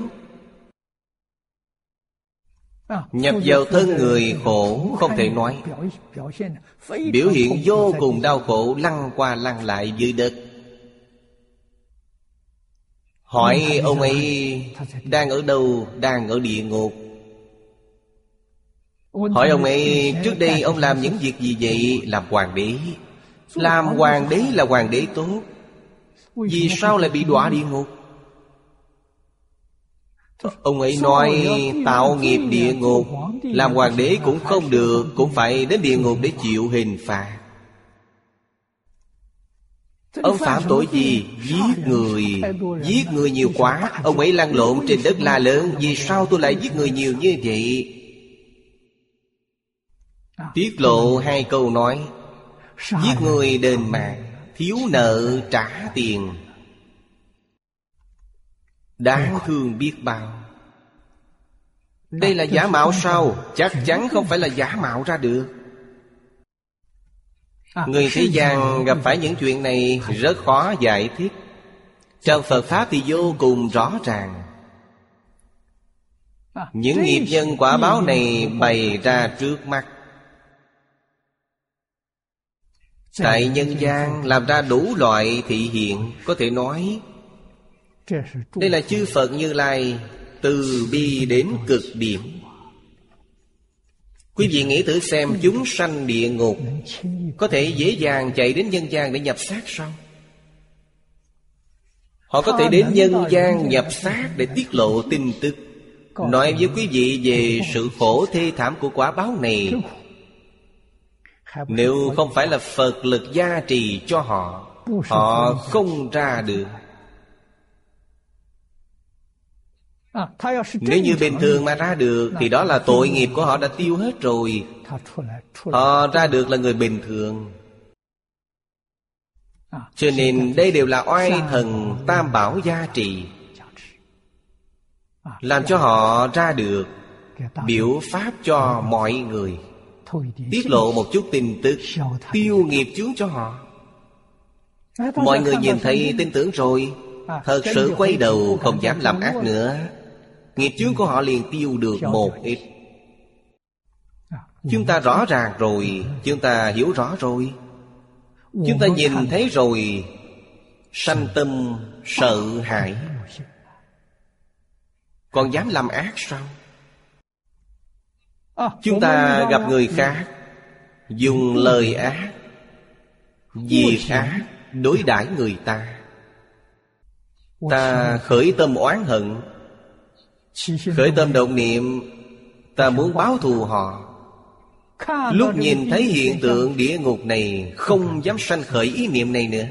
Nhập vào thân người khổ không thể nói. Biểu hiện vô cùng đau khổ lăn qua lăn lại dưới đất. Hỏi ông ấy đang ở đâu Đang ở địa ngục? Hỏi ông ấy trước đây ông làm những việc gì vậy? Làm hoàng đế. Làm hoàng đế là hoàng đế tốt. Vì sao lại bị đọa địa ngục Ông ấy nói tạo nghiệp địa ngục, Làm hoàng đế cũng không được, Cũng phải đến địa ngục để chịu hình phạt Ông phạm tội gì? Giết người Giết người nhiều quá, Ông ấy lăn lộn trên đất la lớn, Vì sao tôi lại giết người nhiều như vậy? Tiết lộ hai câu nói, Giết người đền mạng, Thiếu nợ trả tiền Đáng thương biết bao. Đây là giả mạo sao? Chắc chắn không phải là giả mạo ra được. Người thế gian gặp phải những chuyện này Rất khó giải thích. Trong Phật Pháp thì vô cùng rõ ràng. Những nghiệp nhân quả báo này bày ra trước mắt. Tại nhân gian làm ra đủ loại thị hiện Có thể nói đây là chư Phật Như Lai, Từ bi đến cực điểm. Quý vị nghĩ thử xem, chúng sanh địa ngục Có thể dễ dàng chạy đến nhân gian để nhập xác sao? Họ có thể đến nhân gian nhập xác để tiết lộ tin tức, Nói với quý vị về sự khổ thê thảm của quả báo này. Nếu không phải là Phật lực gia trì cho họ Họ không ra được. Nếu như bình thường mà ra được Thì đó là tội nghiệp của họ đã tiêu hết rồi. Họ ra được là người bình thường. Cho nên đây đều là oai thần tam bảo gia trì. Làm cho họ ra được Biểu pháp cho mọi người. Tiết lộ một chút tin tức Tiêu nghiệp chướng cho họ. Mọi người nhìn thấy tin tưởng rồi. Thật sự quay đầu không dám làm ác nữa Nghiệp chướng của họ liền tiêu được một ít. Chúng ta rõ ràng rồi. Chúng ta hiểu rõ rồi. Chúng ta nhìn thấy rồi. Sanh tâm sợ hãi. Còn dám làm ác sao? Chúng ta gặp người khác. Dùng lời ác. Việc ác Đối đãi người ta. Ta khởi tâm oán hận Khởi tâm động niệm Ta muốn báo thù họ. Lúc nhìn thấy hiện tượng địa ngục này Không dám sanh khởi ý niệm này nữa.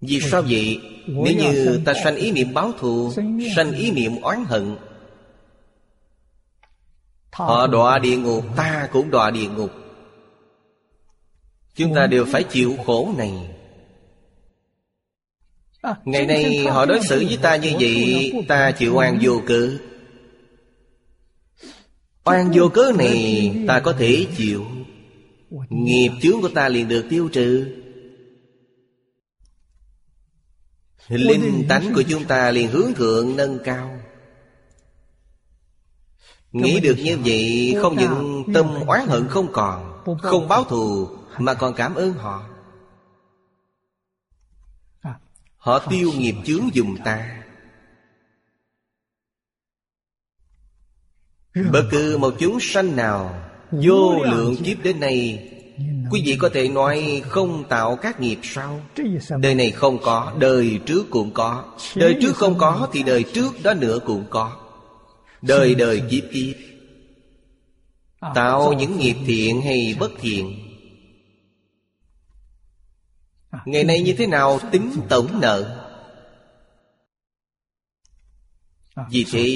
Vì sao vậy? Nếu như ta sanh ý niệm báo thù Sanh ý niệm oán hận Họ đọa địa ngục Ta cũng đọa địa ngục. Chúng ta đều phải chịu khổ này Ngày nay họ đối xử với ta như vậy, Ta chịu oan vô cớ. Oan vô cớ này ta có thể chịu. Nghiệp chướng của ta liền được tiêu trừ. Linh tánh của chúng ta liền hướng thượng, nâng cao. Nghĩ được như vậy, Không những tâm oán hận không còn, Không báo thù, Mà còn cảm ơn họ à, Họ tiêu nghiệp chướng dùng ta. Bất cứ một chúng sanh nào Vô lượng kiếp đến nay, Quý vị có thể nói không tạo các nghiệp sao? Đời này không có, Đời trước cũng có. Đời trước không có Thì đời trước đó nữa cũng có. Đời đời kiếp kiếp. Tạo những nghiệp thiện hay bất thiện Ngày nay như thế nào tính tổng nợ? Vì thế,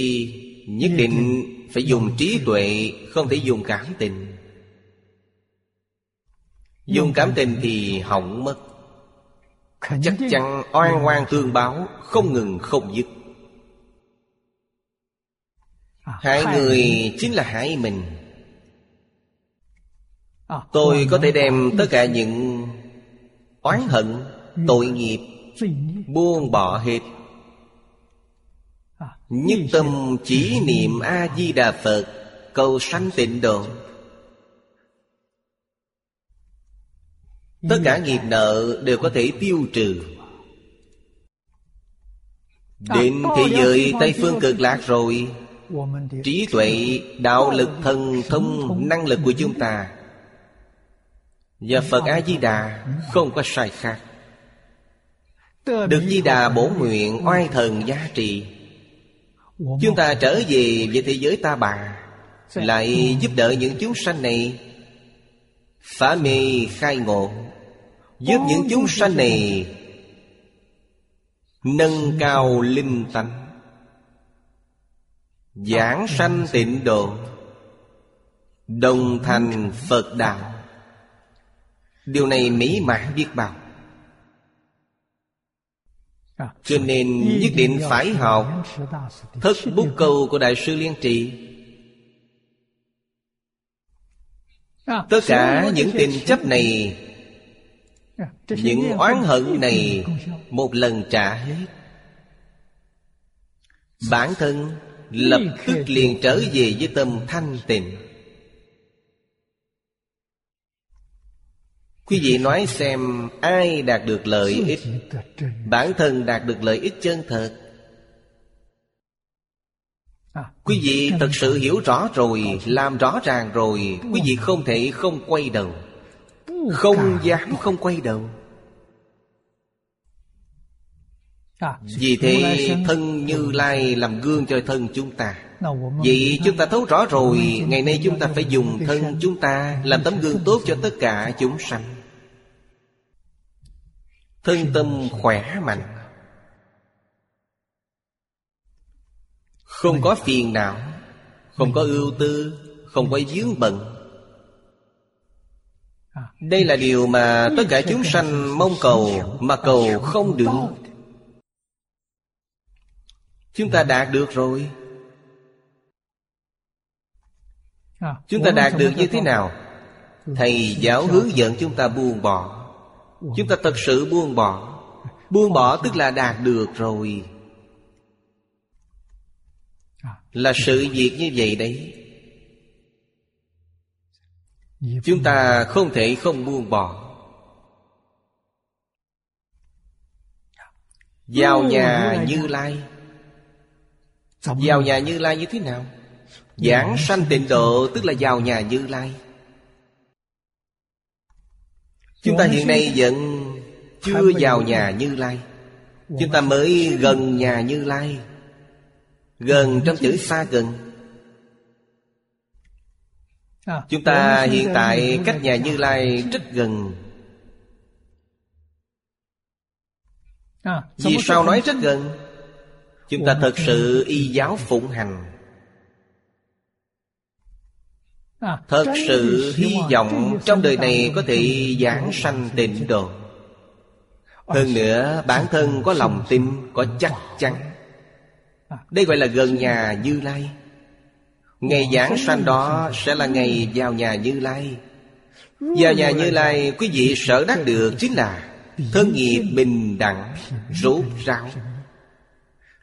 nhất định phải dùng trí tuệ, Không thể dùng cảm tình. Dùng cảm tình thì hỏng mất. Chắc chắn oan oan tương báo, Không ngừng không dứt. Hai Hại người chính là hại mình. Tôi có thể đem tất cả những Oán hận Tội nghiệp Buông bỏ hết. Nhất tâm chỉ niệm A-di-đà Phật Cầu sanh tịnh độ. Tất cả nghiệp nợ đều có thể tiêu trừ. Đến thế giới Tây Phương cực lạc rồi Trí tuệ, đạo lực, thần thông, năng lực của chúng ta và Phật A-di-đà không có sai khác. Được Di-đà bổ nguyện oai thần giá trị. Chúng ta trở về về thế giới ta bà, Lại giúp đỡ những chúng sanh này. Phá mê khai ngộ, Giúp những chúng sanh này Nâng cao linh tánh. Giảng sanh tịnh độ, Đồng thành Phật đạo. Điều này mỹ mãn biết bao. À, Cho nên nhất định phải học Thất bút câu của Đại sư Liên Trị à, Tất cả những tình chấp này Những oán hận này Một lần trả hết. Bản thân Lập tức liền trở về với tâm thanh tịnh Quý vị nói xem ai đạt được lợi ích? Bản thân đạt được lợi ích chân thật. Quý vị thật sự hiểu rõ rồi Làm rõ ràng rồi. Quý vị không thể không quay đầu. Không dám không quay đầu. Vì thế thân Như Lai làm gương cho thân chúng ta. Vậy chúng ta thấu rõ rồi Ngày nay chúng ta phải dùng thân chúng ta Làm tấm gương tốt cho tất cả chúng sanh Thân tâm khỏe mạnh. Không có phiền não, Không có ưu tư, Không có dướng bận. Đây là điều mà tất cả chúng sanh mong cầu Mà cầu không được. Chúng ta đạt được rồi. Chúng ta đạt được như thế nào? Thầy giáo hướng dẫn chúng ta buông bỏ. Chúng ta thật sự buông bỏ. Buông bỏ tức là đạt được rồi. Là sự việc như vậy đấy. Chúng ta không thể không buông bỏ. Vào nhà Như Lai. Vào nhà Như Lai như thế nào? Giảng sanh tịnh độ tức là vào nhà Như Lai. Chúng ta hiện nay vẫn chưa vào nhà Như Lai. Chúng ta mới gần nhà Như Lai Gần trong chữ xa gần. Chúng ta hiện tại cách nhà Như Lai rất gần. Vì sao nói rất gần? Chúng ta thật sự y giáo phụng hành Thật sự hy vọng trong đời này có thể giảng sanh tịnh độ. Hơn nữa bản thân có lòng tin, có chắc chắn. Đây gọi là gần nhà Như Lai. Ngày giảng sanh đó sẽ là ngày vào nhà Như Lai. Vào nhà Như Lai quý vị sở đắc được chính là Thân nghiệp bình đẳng, rốt ráo.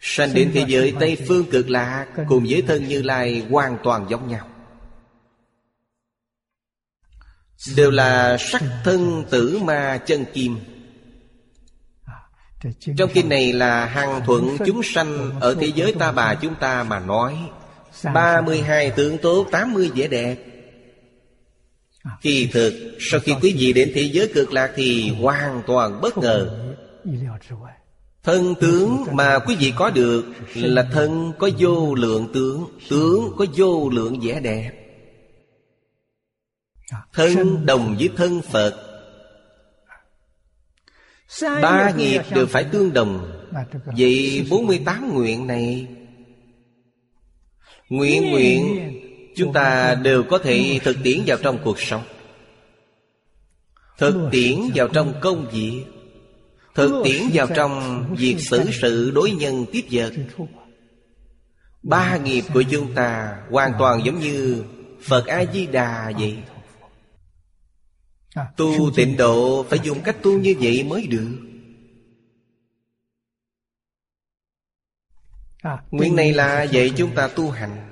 Sanh đến thế giới Tây Phương cực lạc Cùng với thân Như Lai hoàn toàn giống nhau Đều là sắc thân tử ma chân kim. Trong kinh này là hàng thuận chúng sanh Ở thế giới ta bà chúng ta mà nói. 32 tướng tốt 80 vẻ đẹp. Kỳ thực, Sau khi quý vị đến thế giới cực lạc Thì hoàn toàn bất ngờ. Thân tướng mà quý vị có được Là thân có vô lượng tướng Tướng có vô lượng vẻ đẹp. Thân đồng với thân Phật. Ba nghiệp đều phải tương đồng. Vậy 48 nguyện này, Nguyện nguyện Chúng ta đều có thể thực tiễn vào trong cuộc sống. Thực tiễn vào trong công việc, Thực tiễn vào trong việc xử sự đối nhân tiếp vật. Ba nghiệp của chúng ta hoàn toàn giống như Phật A-di-đà vậy. Tu tịnh độ phải dùng cách tu như vậy mới được. Nguyện này là dạy chúng ta tu hành.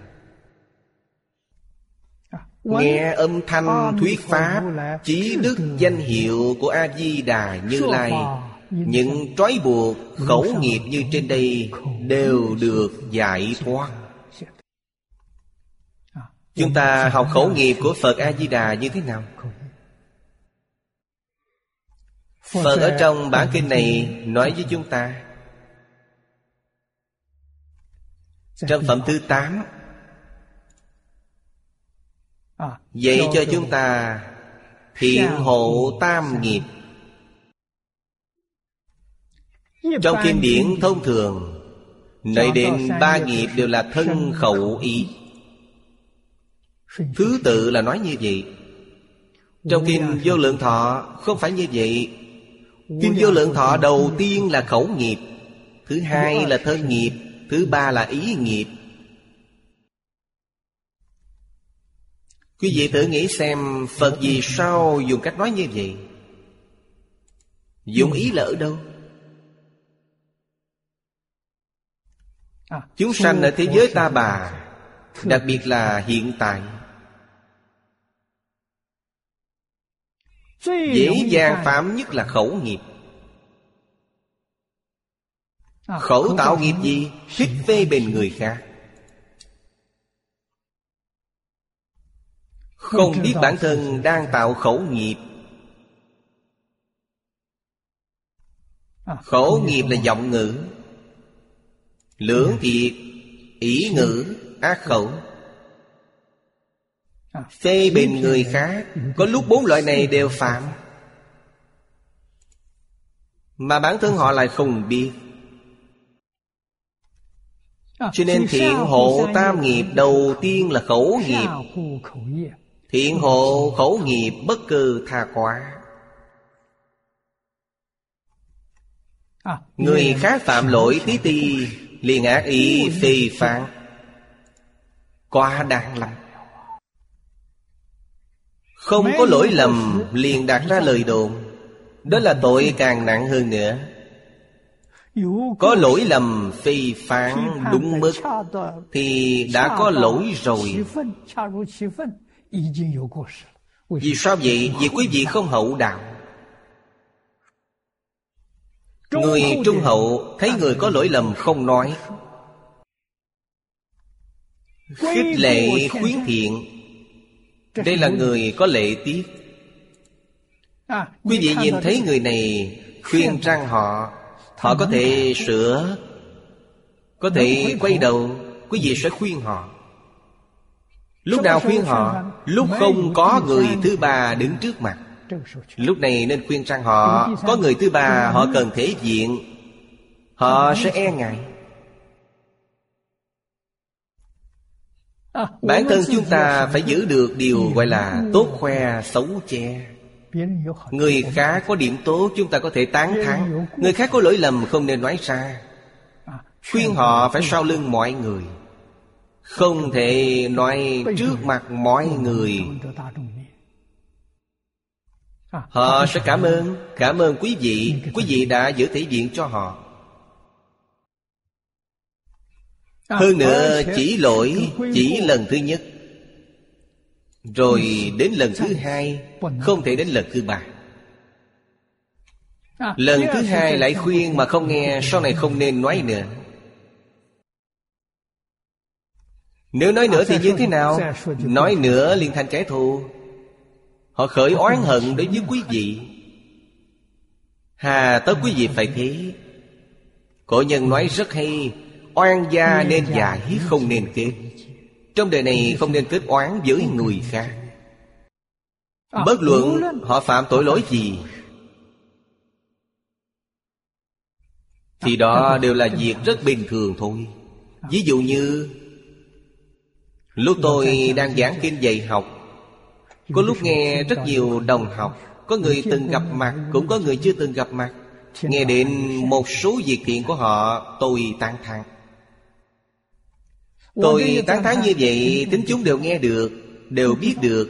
Nghe âm thanh thuyết pháp Chí đức danh hiệu của A-di-đà Như Lai. Những trói buộc khẩu nghiệp như trên đây Đều được giải thoát. Chúng ta học khẩu nghiệp của Phật A-di-đà như thế nào? Phật ở trong bản kinh này nói với chúng ta, Trong phẩm thứ 8 Dạy cho chúng ta Thiện hộ tam nghiệp. Trong kinh điển thông thường Nói đến ba nghiệp đều là thân khẩu ý. Thứ tự là nói như vậy. Trong kinh vô lượng thọ Không phải như vậy. Kinh vô lượng thọ đầu tiên là khẩu nghiệp Thứ hai là thân nghiệp Thứ ba là ý nghiệp. Quý vị tự nghĩ xem Phật vì sao dùng cách nói như vậy? Dùng ý là ở đâu? Chúng sanh ở thế giới ta bà Đặc biệt là hiện tại Dễ dàng phạm nhất là khẩu nghiệp. Khẩu tạo nghiệp gì? Thích phê bình người khác. Không biết bản thân đang tạo khẩu nghiệp. Khẩu nghiệp là giọng ngữ. Lưỡng thiệt ý ngữ ác khẩu Phê bình người khác, Có lúc bốn loại này đều phạm. Mà bản thân họ lại không biết. Cho nên thiện hộ tam nghiệp đầu tiên là khẩu nghiệp. Thiện hộ khẩu nghiệp bất cứ tha quá. Người khác phạm lỗi tí ti, liền ác ý phê phán. Quá đáng lắm. Không có lỗi lầm liền đặt ra lời đồn. Đó là tội càng nặng hơn nữa. Có lỗi lầm phê phán đúng mức Thì đã có lỗi rồi. Vì sao vậy? Vì quý vị không hậu đạo. Người trung hậu thấy người có lỗi lầm không nói. Khích lệ khuyến thiện Đây là người có lệ tiết. Quý vị nhìn thấy người này Khuyên răng họ Họ có thể sửa Có thể quay đầu Quý vị sẽ khuyên họ. Lúc nào khuyên họ? Lúc không có người thứ ba đứng trước mặt. Lúc này nên khuyên rằng họ Có người thứ ba họ cần thể diện. Họ sẽ e ngại Bản thân chúng ta phải giữ được điều gọi là tốt khoe xấu che. Người khác có điểm tốt chúng ta có thể tán thán. Người khác có lỗi lầm không nên nói ra Khuyên họ phải sau lưng mọi người. Không thể nói trước mặt mọi người. Họ sẽ cảm ơn. Cảm ơn quý vị. Quý vị đã giữ thể diện cho họ Hơn nữa chỉ lỗi Chỉ lần thứ nhất. Rồi đến lần thứ hai Không thể đến lần thứ ba. Lần thứ hai lại khuyên mà không nghe Sau này không nên nói nữa. Nếu nói nữa thì như thế nào? Nói nữa liền thành kẻ thù. Họ khởi oán hận đối với quý vị. Hà tất quý vị phải thế. Cổ nhân nói rất hay Oan gia nên giải không nên kết Trong đời này không nên kết oán với người khác. Bất luận họ phạm tội lỗi gì Thì đó đều là việc rất bình thường thôi. Ví dụ như Lúc tôi đang giảng kinh dạy học Có lúc nghe rất nhiều đồng học Có người từng gặp mặt Cũng có người chưa từng gặp mặt. Nghe đến một số việc thiện của họ Tôi tán thán Tôi tán thán như vậy Tính chúng đều nghe được Đều biết được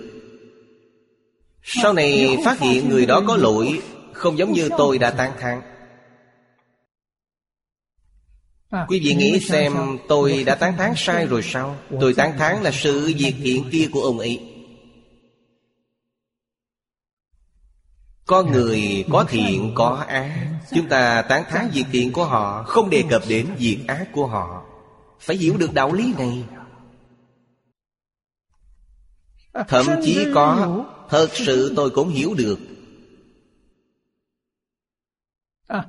Sau này phát hiện người đó có lỗi Không giống như tôi đã tán thán Quý vị nghĩ xem tôi đã tán thán sai rồi sao Tôi tán thán là sự việc thiện kia của ông ấy Có người có thiện có ác Chúng ta tán thán việc thiện của họ Không đề cập đến việc ác của họ Phải hiểu được đạo lý này. Thậm chí có Thật sự tôi cũng hiểu được.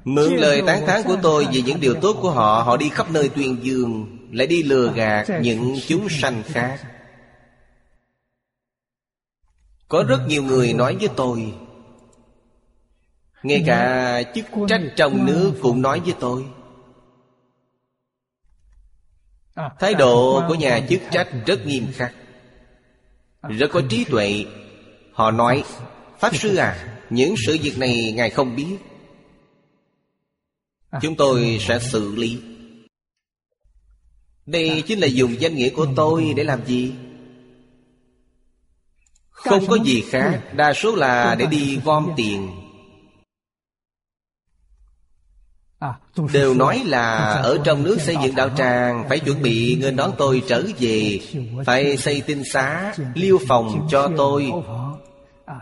Mượn lời tán thán của tôi về những điều tốt của họ Họ đi khắp nơi tuyên dương Lại đi lừa gạt những chúng sanh khác. Có rất nhiều người nói với tôi. ngay cả chức trách trong nước cũng nói với tôi Thái độ của nhà chức trách rất nghiêm khắc. Rất có trí tuệ. Họ nói Pháp Sư à Những sự việc này Ngài không biết. Chúng tôi sẽ xử lý. Đây chính là dùng danh nghĩa của tôi để làm gì? Không có gì khác Đa số là để đi gom tiền Đều nói là ở trong nước xây dựng đạo tràng Phải chuẩn bị nghênh đón tôi trở về Phải xây tinh xá Liêu phòng cho tôi.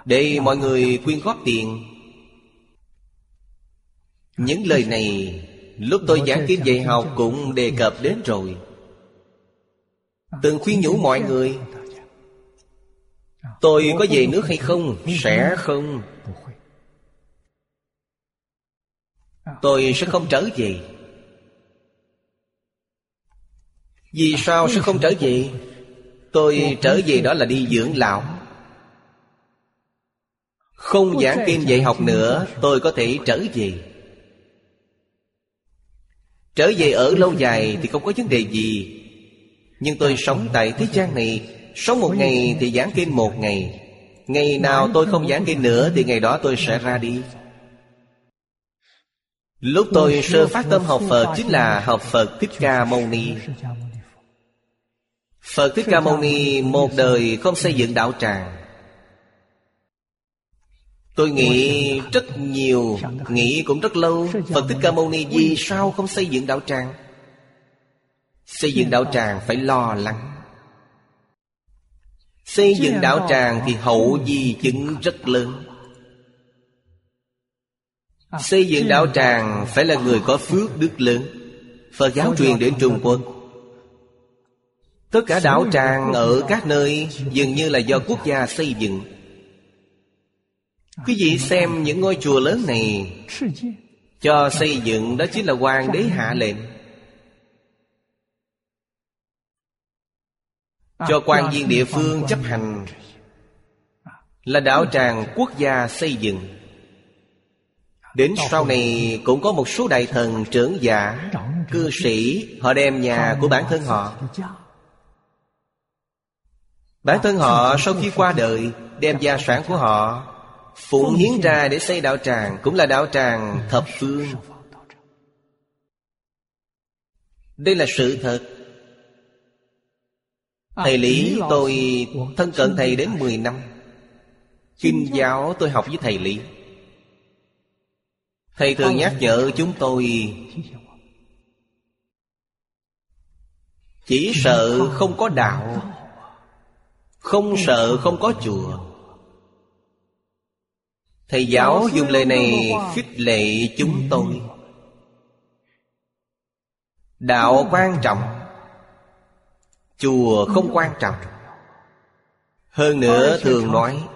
Để mọi người quyên góp tiền. Những lời này Lúc tôi giảng kinh dạy học cũng đề cập đến rồi. Từng khuyên nhủ mọi người Tôi có về nước hay không? Sẽ không Tôi sẽ không trở về. Vì sao sẽ không trở về? Tôi trở về đó là đi dưỡng lão. Không giảng kinh dạy học nữa Tôi có thể trở về. Trở về ở lâu dài thì không có vấn đề gì. Nhưng tôi sống tại thế gian này Sống một ngày thì giảng kinh một ngày. Ngày nào tôi không giảng kinh nữa Thì ngày đó tôi sẽ ra đi Lúc tôi sơ phát tâm học Phật Chính là học Phật Thích Ca Mâu Ni. Phật. Thích Ca Mâu Ni Một đời không xây dựng đạo tràng. Tôi nghĩ rất nhiều Nghĩ cũng rất lâu. Phật Thích Ca Mâu Ni vì sao không xây dựng đạo tràng? Xây dựng đạo tràng phải lo lắng. Xây dựng đạo tràng thì hậu di chứng rất lớn Xây dựng đạo tràng phải là người có phước đức lớn Phật giáo truyền đến Trung Quốc. Tất cả đạo tràng ở các nơi Dường như là do quốc gia xây dựng. Quý vị xem những ngôi chùa lớn này. Cho xây dựng đó chính là hoàng đế hạ lệnh. Cho quan viên địa phương chấp hành. Là đạo tràng quốc gia xây dựng Đến sau này cũng có một số đại thần trưởng giả Cư sĩ Họ đem nhà của bản thân họ. Bản thân họ sau khi qua đời Đem gia sản của họ Phụng hiến ra để xây đạo tràng Cũng là đạo tràng thập phương. Đây là sự thật. Thầy Lý tôi thân cận thầy đến 10 năm. Kinh giáo tôi học với thầy Lý Thầy thường nhắc nhở chúng tôi. Chỉ sợ không có đạo Không sợ không có chùa. Thầy giáo dùng lời này khích lệ chúng tôi. Đạo quan trọng Chùa không quan trọng. Hơn nữa thường nói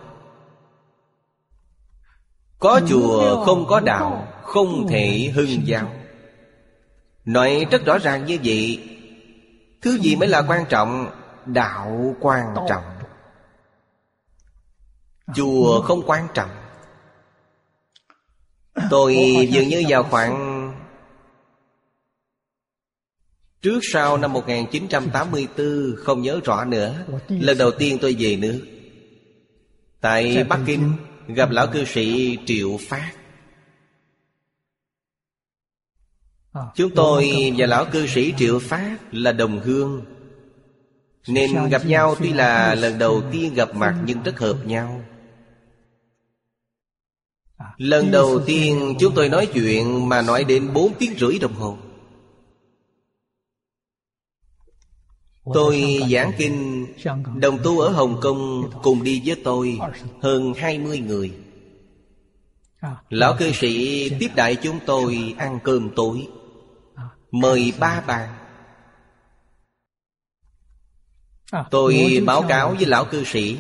Có chùa không có đạo Không thể hưng giáo Nói rất rõ ràng như vậy Thứ gì mới là quan trọng? Đạo quan trọng. Chùa không quan trọng. Tôi dường như vào khoảng Trước sau năm 1984 Không nhớ rõ nữa. Lần đầu tiên tôi về nước. Tại Bắc Kinh Gặp lão cư sĩ Triệu Phát Chúng tôi và lão cư sĩ Triệu Phát là đồng hương. Nên gặp nhau tuy là lần đầu tiên gặp mặt nhưng rất hợp nhau. Lần đầu tiên chúng tôi nói chuyện mà nói đến 4 tiếng rưỡi đồng hồ. Tôi giảng kinh Đồng tu ở Hồng Kông cùng đi với tôi Hơn 20 người. Lão cư sĩ tiếp đại chúng tôi ăn cơm tối Mời ba bàn Tôi báo cáo với lão cư sĩ.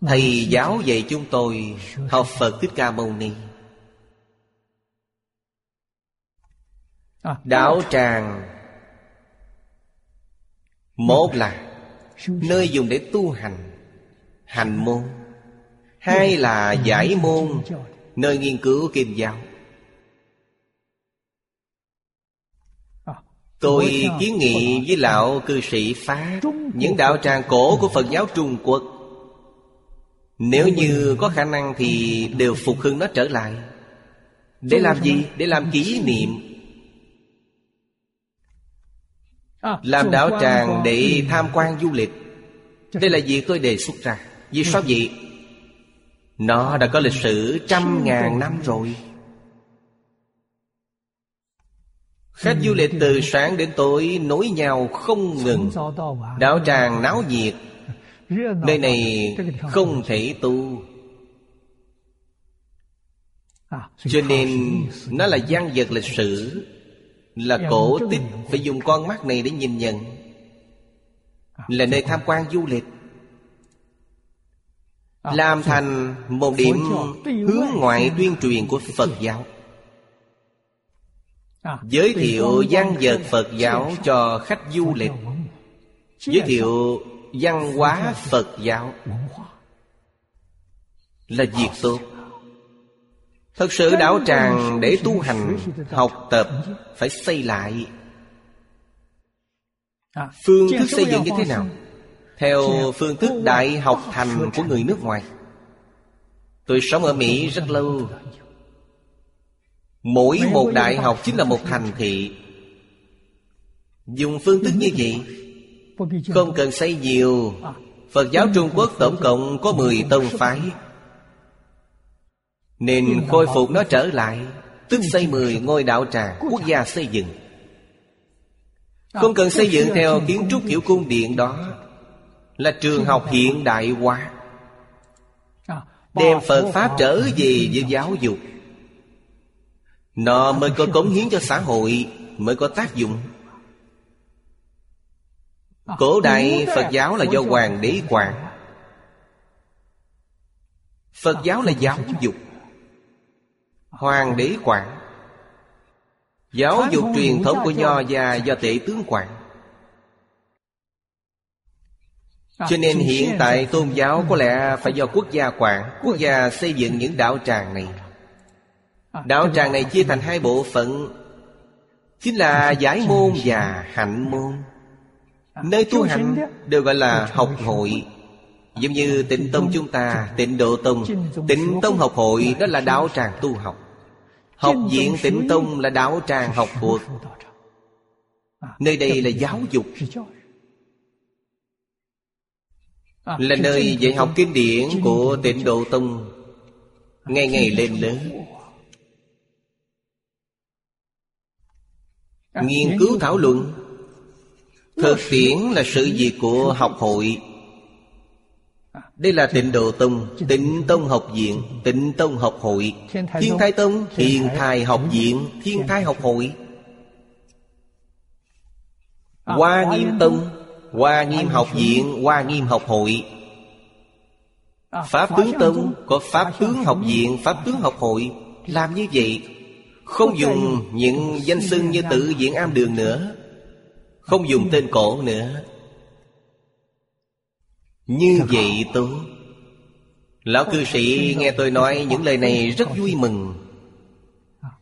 Thầy giáo dạy chúng tôi Học Phật Thích Ca Mâu Ni. Đạo tràng Một là Nơi dùng để tu hành Hành môn. Hai là giải môn Nơi nghiên cứu kim giáo Tôi kiến nghị với lão cư sĩ Pháp Những đạo tràng cổ của Phật giáo Trung Quốc. Nếu như có khả năng thì đều phục hưng nó trở lại. Để làm gì? Để làm kỷ niệm. Làm đạo tràng để tham quan du lịch. Đây là việc tôi đề xuất ra. Vì sao vậy? Nó đã có lịch sử trăm ngàn năm rồi Khách du lịch từ sáng đến tối nối nhau không ngừng. Đảo tràng náo nhiệt. Nơi này không thể tu. Cho nên nó là gian vật lịch sử, Là cổ tích. Phải dùng con mắt này để nhìn nhận. Là nơi tham quan du lịch. Làm thành một điểm hướng ngoại tuyên truyền của Phật giáo. Giới thiệu văn vật Phật giáo cho khách du lịch. Giới thiệu văn hóa Phật giáo. Là việc tốt. Thật sự đạo tràng để tu hành Học tập Phải xây lại. Phương thức xây dựng như thế nào? Theo phương thức đại học thành của người nước ngoài. Tôi sống ở Mỹ rất lâu Mỗi một đại học chính là một thành thị. Dùng phương thức như vậy Không cần xây nhiều. Phật giáo Trung Quốc tổng cộng có 10 tông phái. Nên khôi phục nó trở lại Tức xây 10 ngôi đạo tràng quốc gia xây dựng. Không cần xây dựng theo kiến trúc kiểu cung điện đó Là trường học hiện đại hóa. Đem Phật Pháp trở về với giáo dục nó mới có cống hiến cho xã hội, Mới có tác dụng. Cổ đại Phật giáo là do Hoàng đế quản. Phật giáo là giáo dục. Hoàng đế quản. Giáo dục truyền thống của Nho gia do tể tướng quản. Cho nên hiện tại tôn giáo có lẽ phải do quốc gia quản, Quốc gia xây dựng những đạo tràng này. Đạo tràng này chia thành hai bộ phận. Chính là giải môn và hạnh môn. Nơi tu hành đều gọi là học hội. Giống như tịnh tông chúng ta Tịnh độ tông. Tịnh tông học hội đó là đạo tràng tu học. Học viện tịnh tông là đạo tràng học thuộc Nơi đây là giáo dục. Là nơi dạy học kinh điển của tịnh độ tông. Ngày ngày lên lớn Nghiên cứu thảo luận. Thực tiễn là sự việc của học hội. Đây là tịnh độ tông Tịnh tông học viện Tịnh tông học hội. Thiên thai tông Thiên thai học viện Thiên thai học hội. Hoa nghiêm tông Hoa nghiêm học viện Hoa nghiêm học hội. Pháp tướng tông Có Pháp tướng học viện Pháp tướng học hội. Làm như vậy Không dùng những danh xưng như tự viện am đường nữa. Không dùng tên cổ nữa. Như vậy tốt Lão cư sĩ nghe tôi nói những lời này rất vui mừng.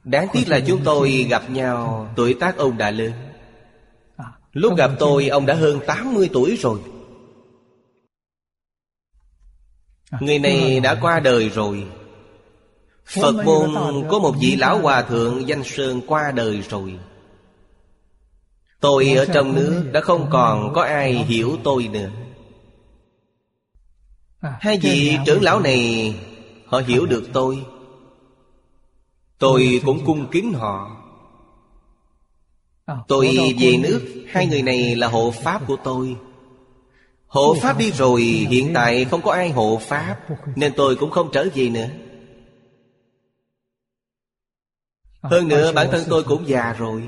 Đáng tiếc là chúng tôi gặp nhau Tuổi tác ông đã lớn. Lúc gặp tôi ông đã hơn 80 tuổi rồi. Người này đã qua đời rồi Phật môn có một vị lão hòa thượng danh Sơn qua đời rồi. Tôi ở trong nước đã không còn có ai hiểu tôi nữa. À, Hai vị trưởng lão này Họ hiểu được tôi. Tôi cũng cung kính họ. À, Tôi về nước Hai người này là hộ pháp của tôi. Hộ pháp đi rồi Hiện tại không có ai hộ pháp Nên tôi cũng không trở về nữa à, Hơn nữa bản thân tôi cũng già rồi.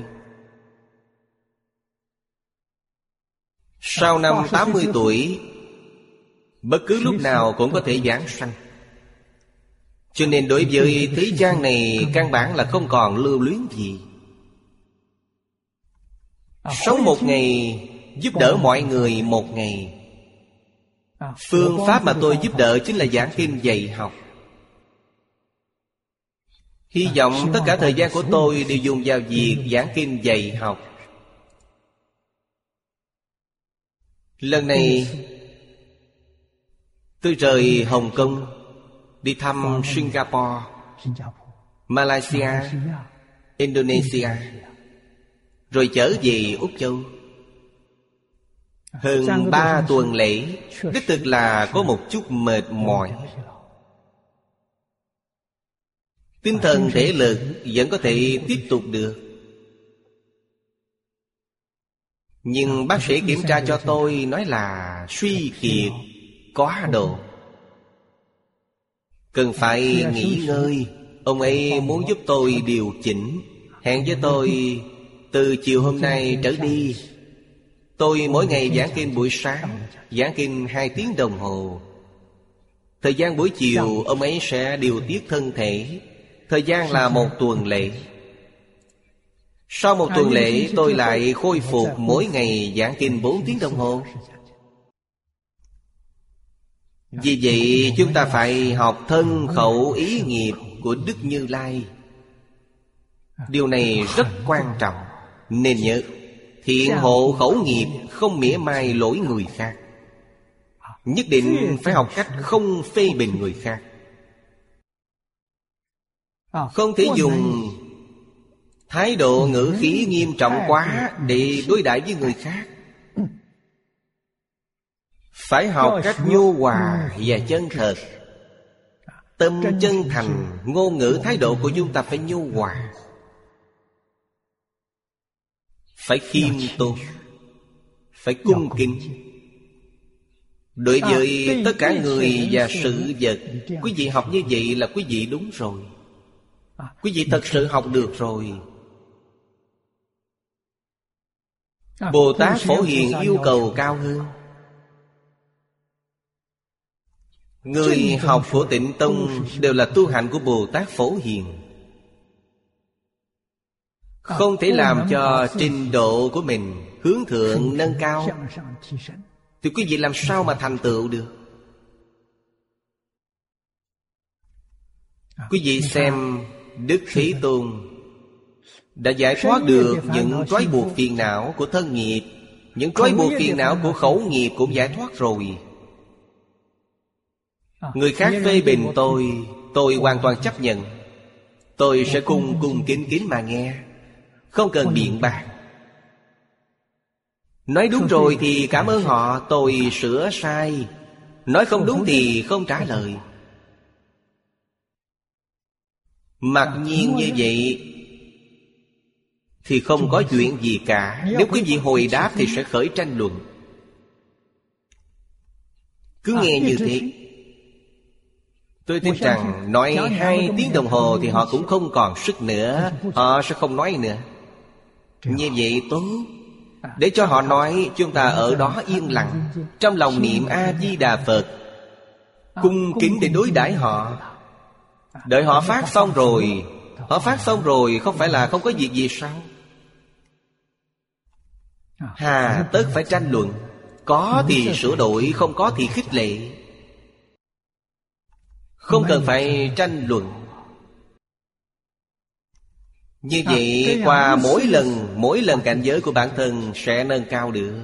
Sau năm 80 tuổi Bất cứ lúc nào cũng có thể giảng sanh. Cho nên đối với thế gian này Căn bản là không còn lưu luyến gì. Sống một ngày Giúp đỡ mọi người một ngày. Phương pháp mà tôi giúp đỡ Chính là giảng kinh dạy học Hy vọng tất cả thời gian của tôi Đều dùng vào việc giảng kinh dạy học. Lần này Tôi rời Hồng Kông Đi thăm Singapore Malaysia Indonesia Rồi trở về Úc Châu. Hơn ba tuần lễ Đích thực là có một chút mệt mỏi Tinh thần thể lực vẫn có thể tiếp tục được. Nhưng bác sĩ kiểm tra cho tôi nói là suy kiệt quá độ Cần phải nghỉ ngơi. Ông ấy muốn giúp tôi điều chỉnh. Hẹn với tôi từ chiều hôm nay trở đi. Tôi mỗi ngày giảng kinh buổi sáng Giảng kinh hai tiếng đồng hồ. Thời gian buổi chiều ông ấy sẽ điều tiết thân thể Thời gian là một tuần lễ. Sau một tuần lễ, tôi lại khôi phục mỗi ngày giảng kinh 4 tiếng đồng hồ. Vì vậy, chúng ta phải học thân khẩu ý nghiệp của Đức Như Lai. Điều này rất quan trọng. Nên nhớ, Thiện hộ khẩu nghiệp không mỉa mai lỗi người khác. Nhất định phải học cách không phê bình người khác. Không thể dùng Thái độ ngữ khí nghiêm trọng quá Để đối đãi với người khác. Phải học cách nhu hòa và chân thật Tâm chân thành Ngôn ngữ thái độ của chúng ta phải nhu hòa. Phải khiêm tốn. Phải cung kính. Đối với tất cả người và sự vật Quý vị học như vậy là quý vị đúng rồi Quý vị thật sự học được rồi. Bồ Tát Phổ Hiền yêu cầu cao hơn. Người học của tịnh Tông Đều là tu hành của Bồ Tát Phổ Hiền. Không thể làm cho trình độ của mình Hướng thượng nâng cao. Thì quý vị làm sao mà thành tựu được? Quý vị xem Đức Thế Tôn Đã giải thoát được những trói buộc phiền não của thân nghiệp. Những trói buộc phiền não của khẩu nghiệp cũng giải thoát rồi. Người khác phê bình tôi Tôi hoàn toàn chấp nhận. Tôi sẽ cung cung kính kính mà nghe. Không cần biện bạc. Nói đúng rồi thì cảm ơn họ Tôi sửa sai. Nói không đúng thì không trả lời Mặc nhiên như vậy Thì không có chuyện gì cả. Nếu quý vị hồi đáp thì sẽ khởi tranh luận. Cứ nghe như thế Tôi tin rằng nói hai tiếng đồng hồ Thì họ cũng không còn sức nữa. Họ sẽ không nói nữa. Như vậy tốt Để cho họ nói Chúng ta ở đó yên lặng. Trong lòng niệm A-di-đà Phật Cung kính để đối đãi họ Đợi họ phát xong rồi Họ phát xong rồi không phải là không có việc gì sao? Hà tất phải tranh luận. Có thì sửa đổi Không có thì khích lệ. Không cần phải tranh luận. Như vậy qua mỗi lần Mỗi lần cảnh giới của bản thân Sẽ nâng cao được.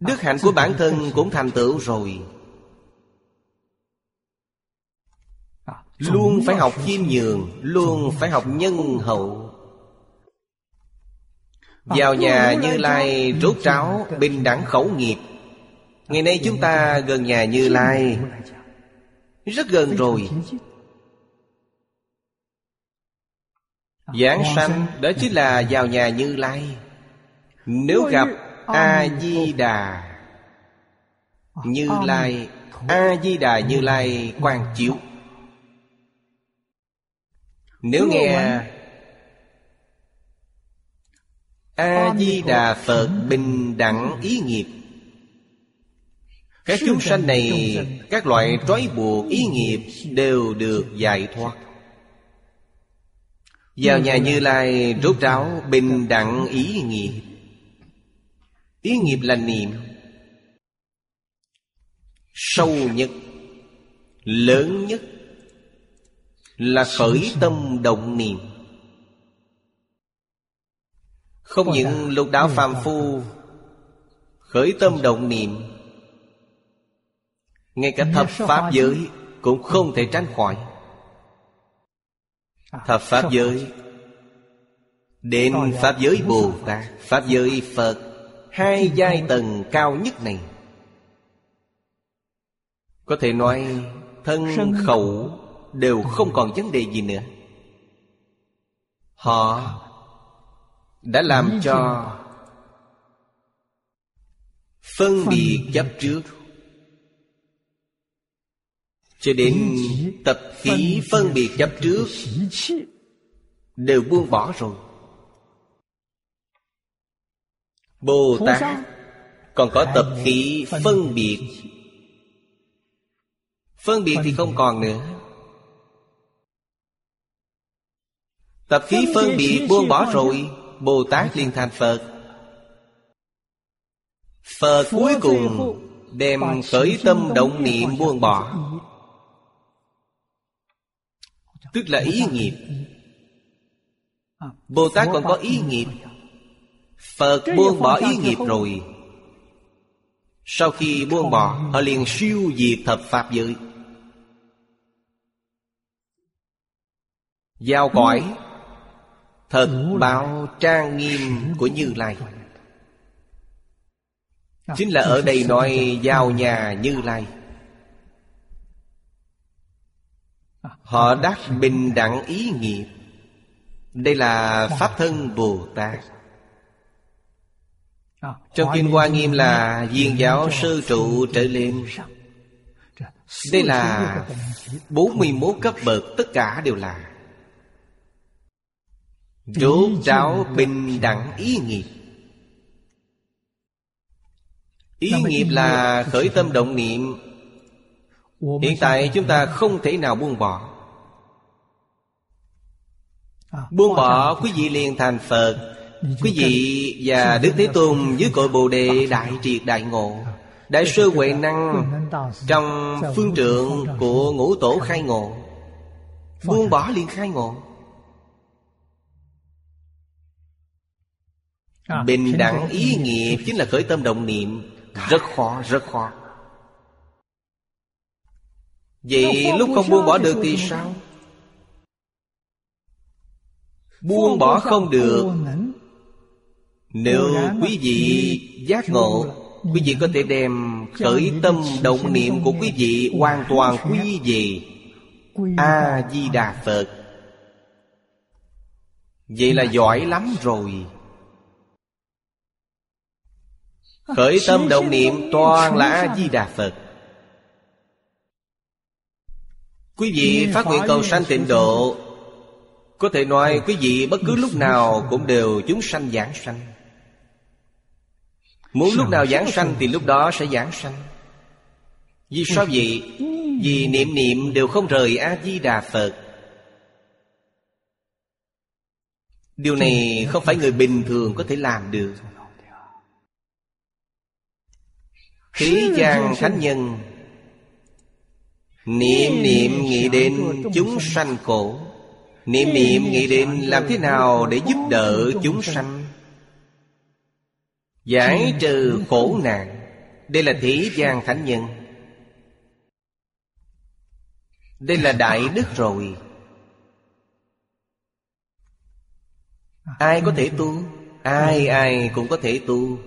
Đức hạnh của bản thân cũng thành tựu rồi Luôn phải học khiêm nhường Luôn phải học nhân hậu. Vào nhà Như Lai rốt ráo Bình đẳng khẩu nghiệp. Ngày nay chúng ta gần nhà Như Lai. Rất gần rồi. Giảng sanh Đó chính là vào nhà Như Lai. Nếu gặp A-di-đà Như Lai A-di-đà Như Lai quan chiếu nếu nghe A-di-đà Phật bình đẳng ý nghiệp. Các chúng sanh này Các loại trói buộc ý nghiệp Đều được giải thoát. Vào nhà Như Lai rốt ráo bình đẳng ý nghiệp. Ý nghiệp là niệm Sâu nhất Lớn nhất là khởi tâm động niệm. Không những lục đạo phàm phu khởi tâm động niệm ngay cả thập pháp giới cũng không thể tránh khỏi. Thập pháp giới đến pháp giới bồ tát pháp giới phật hai giai tầng cao nhất này. Có thể nói thân khẩu đều không còn vấn đề gì nữa. Họ đã làm cho phân biệt chấp trước. Cho đến tập khí phân biệt chấp trước đều buông bỏ rồi. Bồ tát còn có tập khí phân biệt. Phân biệt thì không còn nữa. Tập khí phân biệt buông bỏ rồi Bồ Tát liền thành Phật. Phật cuối cùng Đem khởi tâm động niệm buông bỏ. Tức là ý nghiệp. Bồ Tát còn có ý nghiệp. Phật buông bỏ ý nghiệp rồi. Sau khi buông bỏ Họ liền siêu diệt thập Pháp giới. Giao cõi Thật báo trang nghiêm của Như Lai. Chính là ở đây nói giao nhà Như Lai. Họ đắc bình đẳng ý nghiệp. Đây là Pháp thân Bồ Tát. Trong Kinh Hoa Nghiêm là viên giáo sư trụ trở lên. Đây là 41 cấp bậc tất cả đều là Rốt ráo bình đẳng ý nghiệp. Ý nghiệp là khởi tâm động niệm. Hiện tại chúng ta không thể nào buông bỏ. Buông bỏ quý vị liền thành Phật. Quý vị và Đức Thế Tôn dưới cội Bồ Đề Đại Triệt Đại Ngộ. Đại sư Huệ Năng Trong phương trượng của ngũ tổ khai ngộ. Buông bỏ liền khai ngộ Bình đẳng ý nghĩa chính là khởi tâm động niệm. Rất khó, rất khó. Vậy lúc không buông bỏ được thì sao? Buông bỏ không được. Nếu quý vị giác ngộ Quý vị có thể đem khởi tâm động niệm của quý vị Hoàn toàn quy về. A-di-đà Phật. Vậy là giỏi lắm rồi Khởi tâm động niệm toàn là A-di-đà Phật. Quý vị phát nguyện cầu sanh tịnh độ. Có thể nói quý vị bất cứ lúc nào Cũng đều chúng sanh giảng sanh. Muốn lúc nào giảng sanh Thì lúc đó sẽ giảng sanh. Vì sao vậy? Vì niệm niệm đều không rời A-di-đà Phật. Điều này không phải người bình thường có thể làm được Thế gian thánh nhân. Niệm niệm nghĩ đến chúng sanh. khổ. Niệm niệm nghĩ đến làm thế nào để giúp đỡ chúng sanh? Giải trừ khổ nạn. Đây là thế gian thánh nhân. Đây là đại đức rồi. Ai có thể tu? Ai ai cũng có thể tu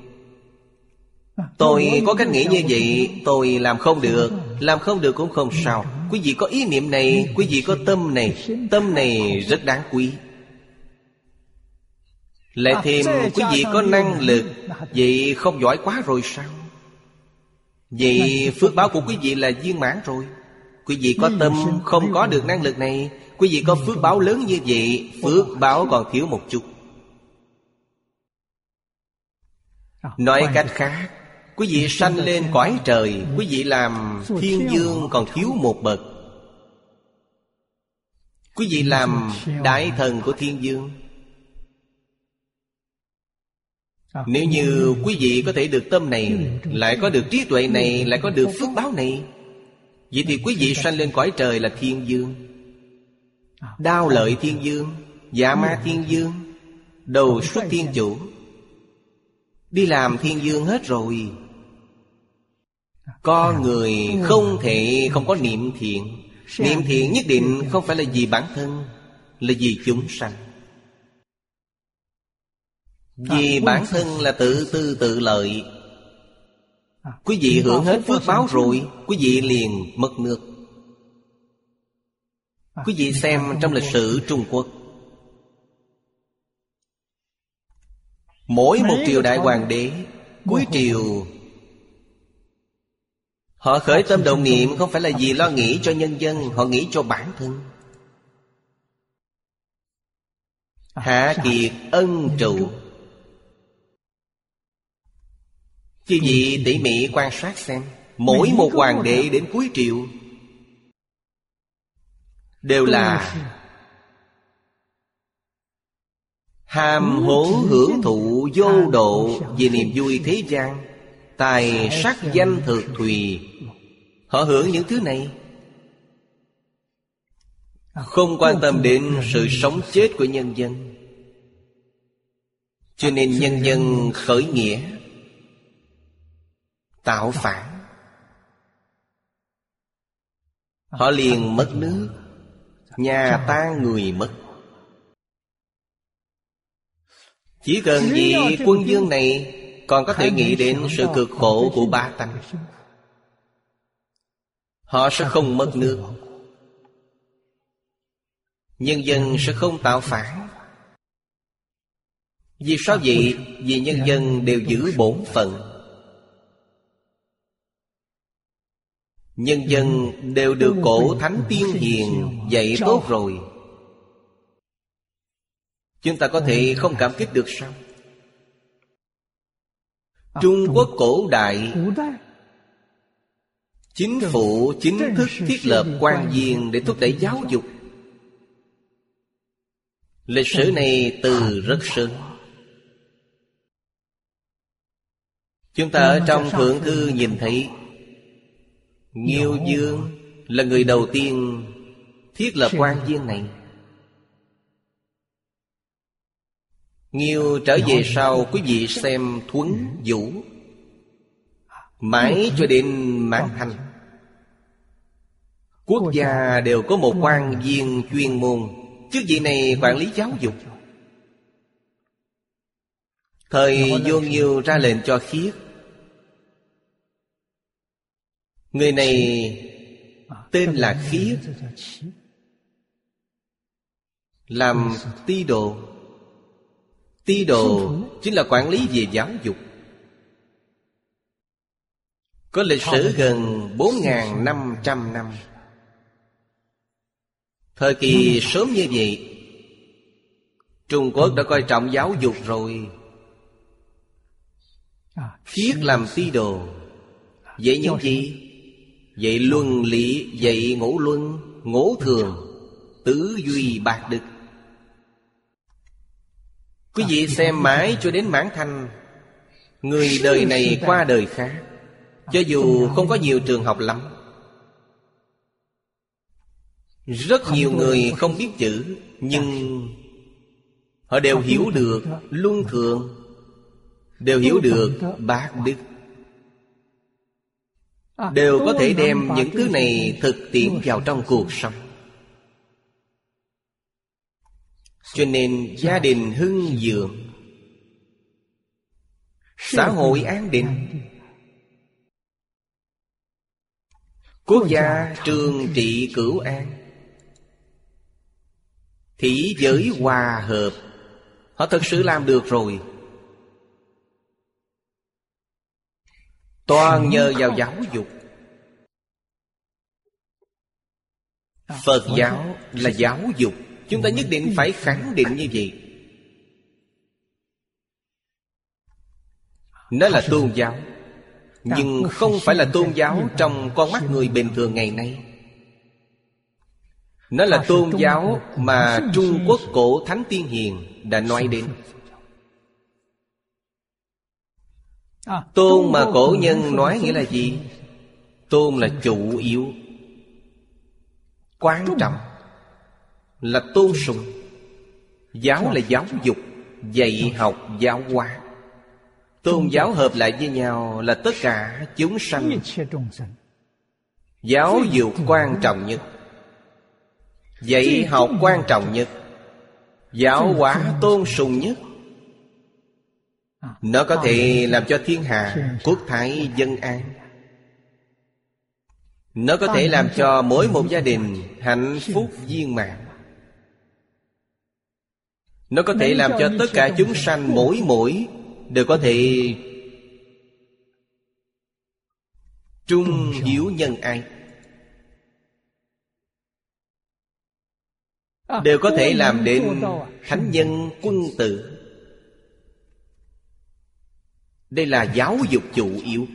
Tôi có cách nghĩ như vậy, Tôi làm không được, Làm không được cũng không sao. Quý vị có ý niệm này, Quý vị có tâm này Tâm này rất đáng quý. Lại thêm quý vị có năng lực, Vậy không giỏi quá rồi sao? Vậy phước báo của quý vị là viên mãn rồi. Quý vị có tâm không có được năng lực này, Quý vị có phước báo lớn như vậy, Phước báo còn thiếu một chút. Nói cách khác Quý vị sanh lên cõi trời, Quý vị làm thiên dương còn thiếu một bậc. Quý vị làm đại thần của thiên dương. Nếu như quý vị có thể được tâm này, Lại có được trí tuệ này, Lại có được phước báo này, Vậy thì quý vị sanh lên cõi trời là thiên dương. Đao lợi thiên dương Dạ ma thiên dương, Đầu xuất thiên chủ. Đi làm thiên dương hết rồi con người không thể không có niệm thiện. Niệm thiện nhất định không phải là vì bản thân Là vì chúng sanh. Vì bản thân là tự tư tự lợi. Quý vị hưởng hết phước báo rồi Quý vị liền mất nước. Quý vị xem trong lịch sử Trung Quốc. Mỗi một triều đại hoàng đế Cuối triều Họ khởi tâm đồng niệm không phải là vì lo nghĩ cho nhân dân, Họ nghĩ cho bản thân. Hạ kiệt ân trụ Chứ gì tỉ mỉ quan sát xem, Mỗi một hoàng đệ đến cuối triệu Đều là Hàm hố hưởng thụ vô độ Vì niềm vui thế gian. Tài sắc danh thực thùy. Họ hưởng những thứ này. Không quan tâm đến sự sống chết của nhân dân. Cho nên nhân dân khởi nghĩa, Tạo phản. Họ liền mất nước, Nhà tan người mất. Chỉ cần vị quân dương này còn có thể nghĩ đến sự cực khổ của ba tánh Họ sẽ không mất nước. Nhân dân sẽ không tạo phản. Vì sao vậy? Vì nhân dân đều giữ bổn phận. Nhân dân đều được cổ thánh tiên hiền dạy tốt rồi. Chúng ta có thể không cảm kích được sao Trung Quốc cổ đại. Chính phủ chính thức thiết lập quan viên để thúc đẩy giáo dục. Lịch sử này từ rất sớm. Chúng ta ở trong Thượng Thư nhìn thấy Nghiêu Dương là người đầu tiên thiết lập quan viên này Nghiêu trở về sau quý vị xem Thuấn Vũ. Mãi cho đến Mãn Thành Quốc gia đều có một quan viên chuyên môn. Chức vị này quản lý giáo dục. Thời vô nghiêu ra lệnh cho khiết. Người này tên là khiết. Làm ti đồ Ti đồ chính là quản lý về giáo dục. Có lịch sử gần 4.500 năm Thời kỳ sớm như vậy Trung Quốc đã coi trọng giáo dục rồi. Khiết làm ti đồ. Vậy những gì? Vậy luân lý, vậy ngũ luân, ngũ thường Tứ duy bạc đức Quý vị xem mãi cho đến mãn thanh Người đời này qua đời khác. Cho dù không có nhiều. trường học lắm Rất nhiều người không biết chữ Nhưng Họ đều hiểu được luân thường Đều hiểu được bác đức. Đều có thể đem những thứ này thực tiễn vào trong cuộc sống Cho nên gia đình hưng vượng Xã hội an định. Quốc gia trường trị cửu an. Thị giới hòa hợp. Họ thật sự làm được rồi. Toàn nhờ vào giáo dục. Phật giáo là giáo dục. Chúng ta nhất định phải khẳng định như vậy. Nó là tôn giáo. Nhưng không phải là tôn giáo trong con mắt người bình thường ngày nay. Nó là tôn giáo mà Trung Quốc cổ Thánh Tiên Hiền đã nói đến. Tôn mà cổ nhân nói nghĩa là gì? Tôn là chủ yếu, Quan trọng. Là tôn sùng. Giáo là giáo dục, Dạy học giáo hóa. Tôn giáo hợp lại với nhau Là tất cả chúng sanh. Giáo dục quan trọng nhất. Dạy học quan trọng nhất. Giáo hóa tôn sùng nhất. Nó có thể làm cho thiên hạ Quốc thái dân an. Nó có thể làm cho mỗi một gia đình Hạnh phúc viên mãn. Nó có thể làm cho tất cả chúng sanh mỗi mỗi Đều có thể Trung hiếu nhân ai. Đều có thể làm đến Thánh nhân quân tử. Đây là giáo dục chủ yếu.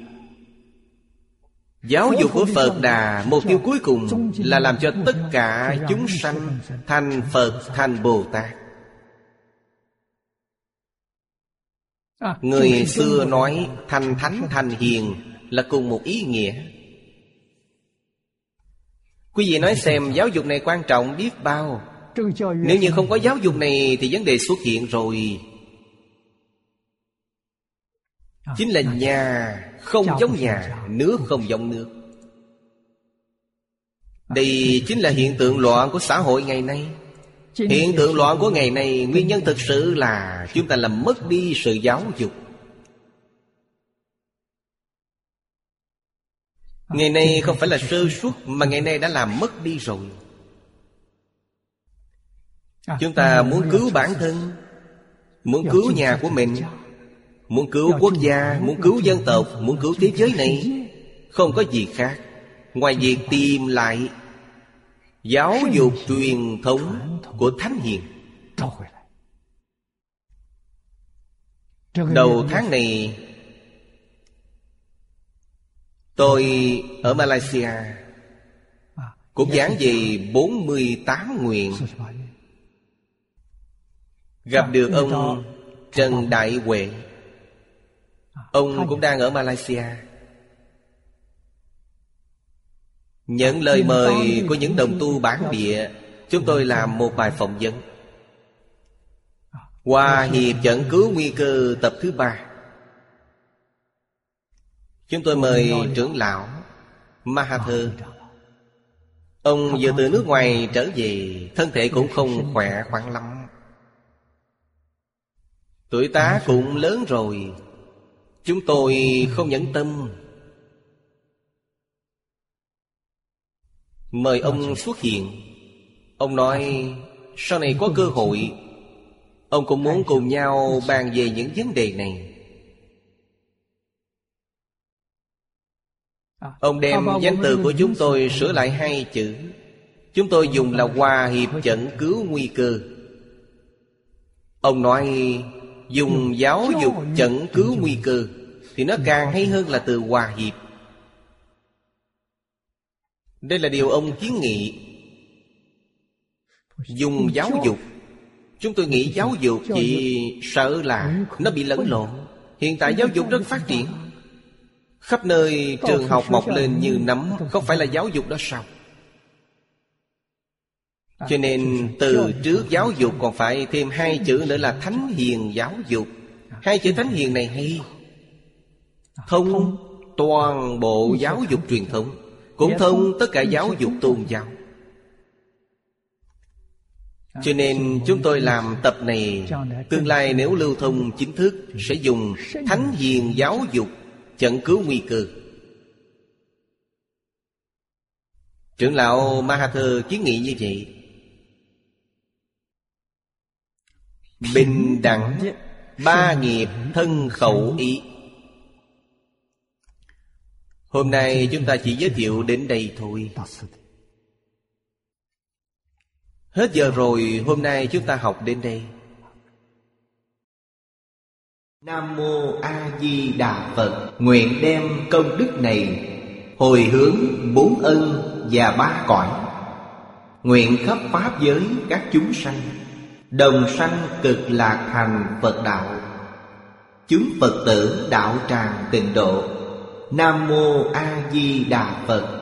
Giáo dục của Phật Đà Mục tiêu cuối cùng Là làm cho tất cả chúng sanh Thành Phật, thành Bồ Tát Người xưa nói Thành thánh thành hiền Là cùng một ý nghĩa. Quý vị nói xem giáo dục này quan trọng biết bao. Nếu như không có giáo dục này Thì vấn đề xuất hiện rồi. Chính là nhà không giống nhà Nước không giống nước. Đây chính là hiện tượng loạn của xã hội ngày nay Hiện tượng loạn của ngày nay Nguyên nhân thực sự là Chúng ta làm mất đi sự giáo dục. Ngày nay không phải là sơ suất Mà ngày nay đã làm mất đi rồi. Chúng ta muốn cứu bản thân Muốn cứu nhà của mình Muốn cứu quốc gia Muốn cứu dân tộc Muốn cứu thế giới này. Không có gì khác. Ngoài việc tìm lại Giáo dục truyền thống của Thánh Hiền. Đầu tháng này Tôi ở Malaysia Cũng giảng về 48 nguyện. Gặp được ông Trần Đại Huệ. Ông cũng đang ở Malaysia Nhận lời mời của những đồng tu bản địa Chúng tôi làm một bài phỏng vấn. Hòa hiệp trận cứu nguy cơ tập thứ ba. Chúng tôi mời trưởng lão Mahathir. Ông vừa từ nước ngoài trở về Thân thể cũng không khỏe khoắn lắm. Tuổi tá cũng lớn rồi. Chúng tôi không nhẫn tâm Mời ông xuất hiện. Ông nói Sau này có cơ hội Ông cũng muốn cùng nhau bàn về những vấn đề này. Ông đem danh từ của chúng tôi sửa lại hai chữ. Chúng tôi dùng là hòa hiệp chẩn cứu nguy cơ. Ông nói dùng giáo dục chẩn cứu nguy cơ. Thì nó càng hay hơn là từ hòa hiệp đây là điều ông kiến nghị. Dùng giáo dục. Chúng tôi nghĩ giáo dục chỉ sợ là nó bị lẫn lộn. Hiện tại giáo dục rất phát triển. Khắp nơi trường học mọc lên như nấm, Không phải là giáo dục đó sao? Cho nên từ trước giáo dục còn phải thêm hai chữ nữa là Thánh Hiền Giáo Dục. Hai chữ Thánh Hiền này hay. Thông toàn bộ giáo dục truyền thống. Cũng thông tất cả giáo dục tôn giáo. Cho nên chúng tôi làm tập này Tương lai nếu lưu thông chính thức Sẽ dùng thánh hiền giáo dục Chẩn cứu nguy cơ. Trưởng lão Mahathir kiến nghị như vậy. Bình đẳng Ba nghiệp thân khẩu ý Hôm nay chúng ta chỉ giới thiệu đến đây thôi. Hết giờ rồi, hôm nay chúng ta học đến đây. Nam Mô A Di Đà Phật, Nguyện đem công đức này Hồi hướng bốn ân và ba cõi. Nguyện khắp Pháp giới các chúng sanh, Đồng sanh cực lạc thành Phật đạo. Chúng Phật tử đạo tràng tịnh độ. Nam Mô A Di Đà Phật.